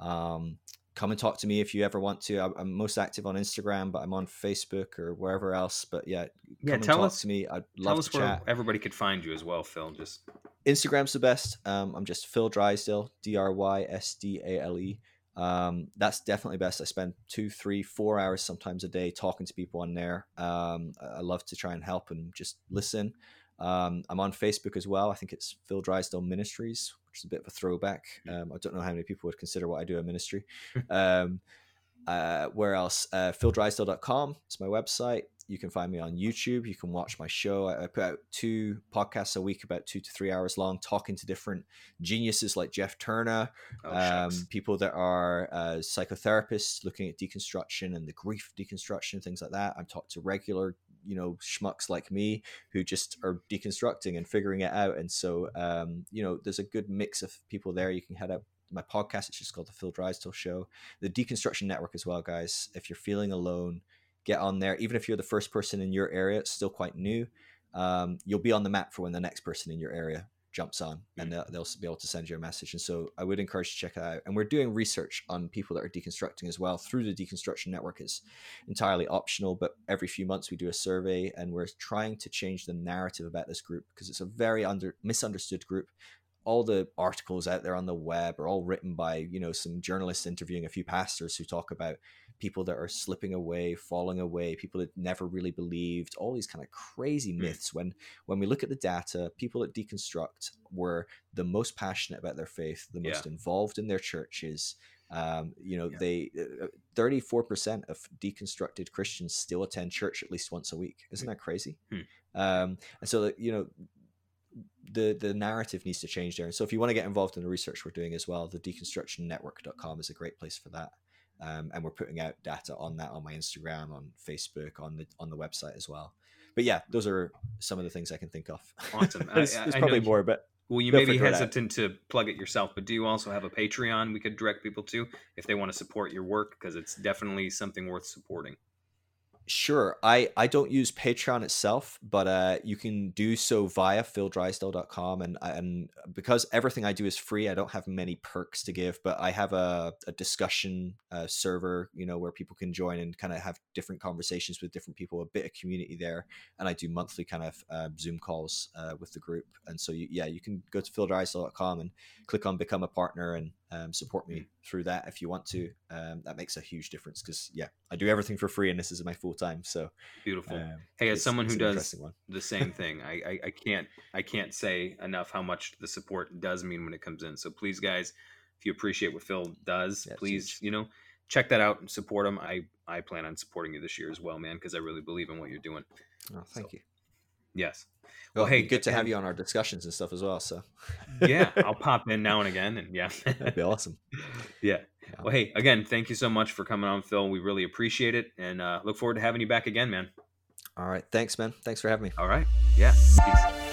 Speaker 2: Um, come and talk to me if you ever want to. I'm, I'm most active on Instagram, but I'm on Facebook or wherever else. But yeah,
Speaker 1: Yeah,
Speaker 2: come
Speaker 1: tell
Speaker 2: and talk
Speaker 1: us-
Speaker 2: to me. I'd
Speaker 1: Tell
Speaker 2: love
Speaker 1: us
Speaker 2: to
Speaker 1: where
Speaker 2: chat.
Speaker 1: everybody could find you as well, Phil. Just
Speaker 2: Instagram's the best. Um, I'm just Phil Drysdale, D R Y S D A L E. Um, that's definitely best. I spend two, three, four hours sometimes a day talking to people on there. Um, I I love to try and help and just listen. Um, I'm on Facebook as well. I think it's Phil Drysdale Ministries, which is a bit of a throwback. Um, I don't know how many people would consider what I do a ministry. um, uh, where else? Uh, PhilDrysdale.com is my website. You can find me on YouTube. You can watch my show. I, I put out two podcasts a week, about two to three hours long, talking to different geniuses like Jeff Turner,
Speaker 1: oh,
Speaker 2: um, people that are uh, psychotherapists looking at deconstruction and the grief deconstruction, things like that. I'm talking to regular, you know, schmucks like me who just are deconstructing and figuring it out. And so, um, you know, there's a good mix of people there. You can head up my podcast. It's just called the Phil Drysdale Show, the Deconstruction Network as well, guys. If you're feeling alone, get on there. Even if you're the first person in your area, it's still quite new. Um, you'll be on the map for when the next person in your area jumps on and mm. they'll, they'll be able to send you a message. And so I would encourage you to check it out. And we're doing research on people that are deconstructing as well through the Deconstruction Network. It's entirely optional, but every few months we do a survey and we're trying to change the narrative about this group because it's a very under misunderstood group. All the articles out there on the web are all written by, you know, some journalists interviewing a few pastors who talk about people that are slipping away, falling away, people that never really believed, all these kind of crazy myths. When when we look at the data, people that deconstruct were the most passionate about their faith, the most involved in their churches. Um, you know,
Speaker 1: Yeah.
Speaker 2: they four percent of deconstructed Christians still attend church at least once a week. Isn't that crazy?
Speaker 1: Hmm.
Speaker 2: Um, and so, you know, the the narrative needs to change there. And so, if you want to get involved in the research we're doing as well, the deconstructionnetwork.com is a great place for that. um, and we're putting out data on that on my Instagram, on Facebook, on the on the website as well. But yeah, those are some of the things I can think of.
Speaker 1: Awesome.
Speaker 2: there's,
Speaker 1: I,
Speaker 2: there's probably more, but
Speaker 1: Well, you may be
Speaker 2: figure it out.
Speaker 1: hesitant to plug it yourself, but do you also have a Patreon we could direct people to if they want to support your work? Because it's definitely something worth supporting.
Speaker 2: Sure. I, I don't use Patreon itself, but uh, you can do so via phildrysdale.com. And, and because everything I do is free, I don't have many perks to give, but I have a, a discussion uh, server, you know, where people can join and kind of have different conversations with different people, a bit of community there. And I do monthly kind of uh, Zoom calls uh, with the group. And so, you, yeah, you can go to phildrysdale.com and click on become a partner and um, support me through that if you want to. Um, that makes a huge difference because, yeah, I do everything for free and this is my full time. So,
Speaker 1: Beautiful.
Speaker 2: um,
Speaker 1: hey, as someone who does the same thing, I, I I can't I can't say enough how much the support does mean when it comes in. So please, guys, if you appreciate what Phil does,
Speaker 2: Yeah,
Speaker 1: please you know check that out and support him. I I plan on supporting you this year as well, man, because I really believe in what you're doing.
Speaker 2: Oh, thank
Speaker 1: So-
Speaker 2: you.
Speaker 1: Yes.
Speaker 2: Well,
Speaker 1: Well,
Speaker 2: hey, good to have you on our discussions and stuff as well. So
Speaker 1: Yeah, I'll pop in now and again, and yeah,
Speaker 2: that'd be awesome.
Speaker 1: yeah.
Speaker 2: Yeah.
Speaker 1: Well, hey, again, thank you so much for coming on, Phil. We really appreciate it, and uh, look forward to having you back again, man.
Speaker 2: All right, thanks, man. Thanks for having me.
Speaker 1: All right. Yeah. Peace.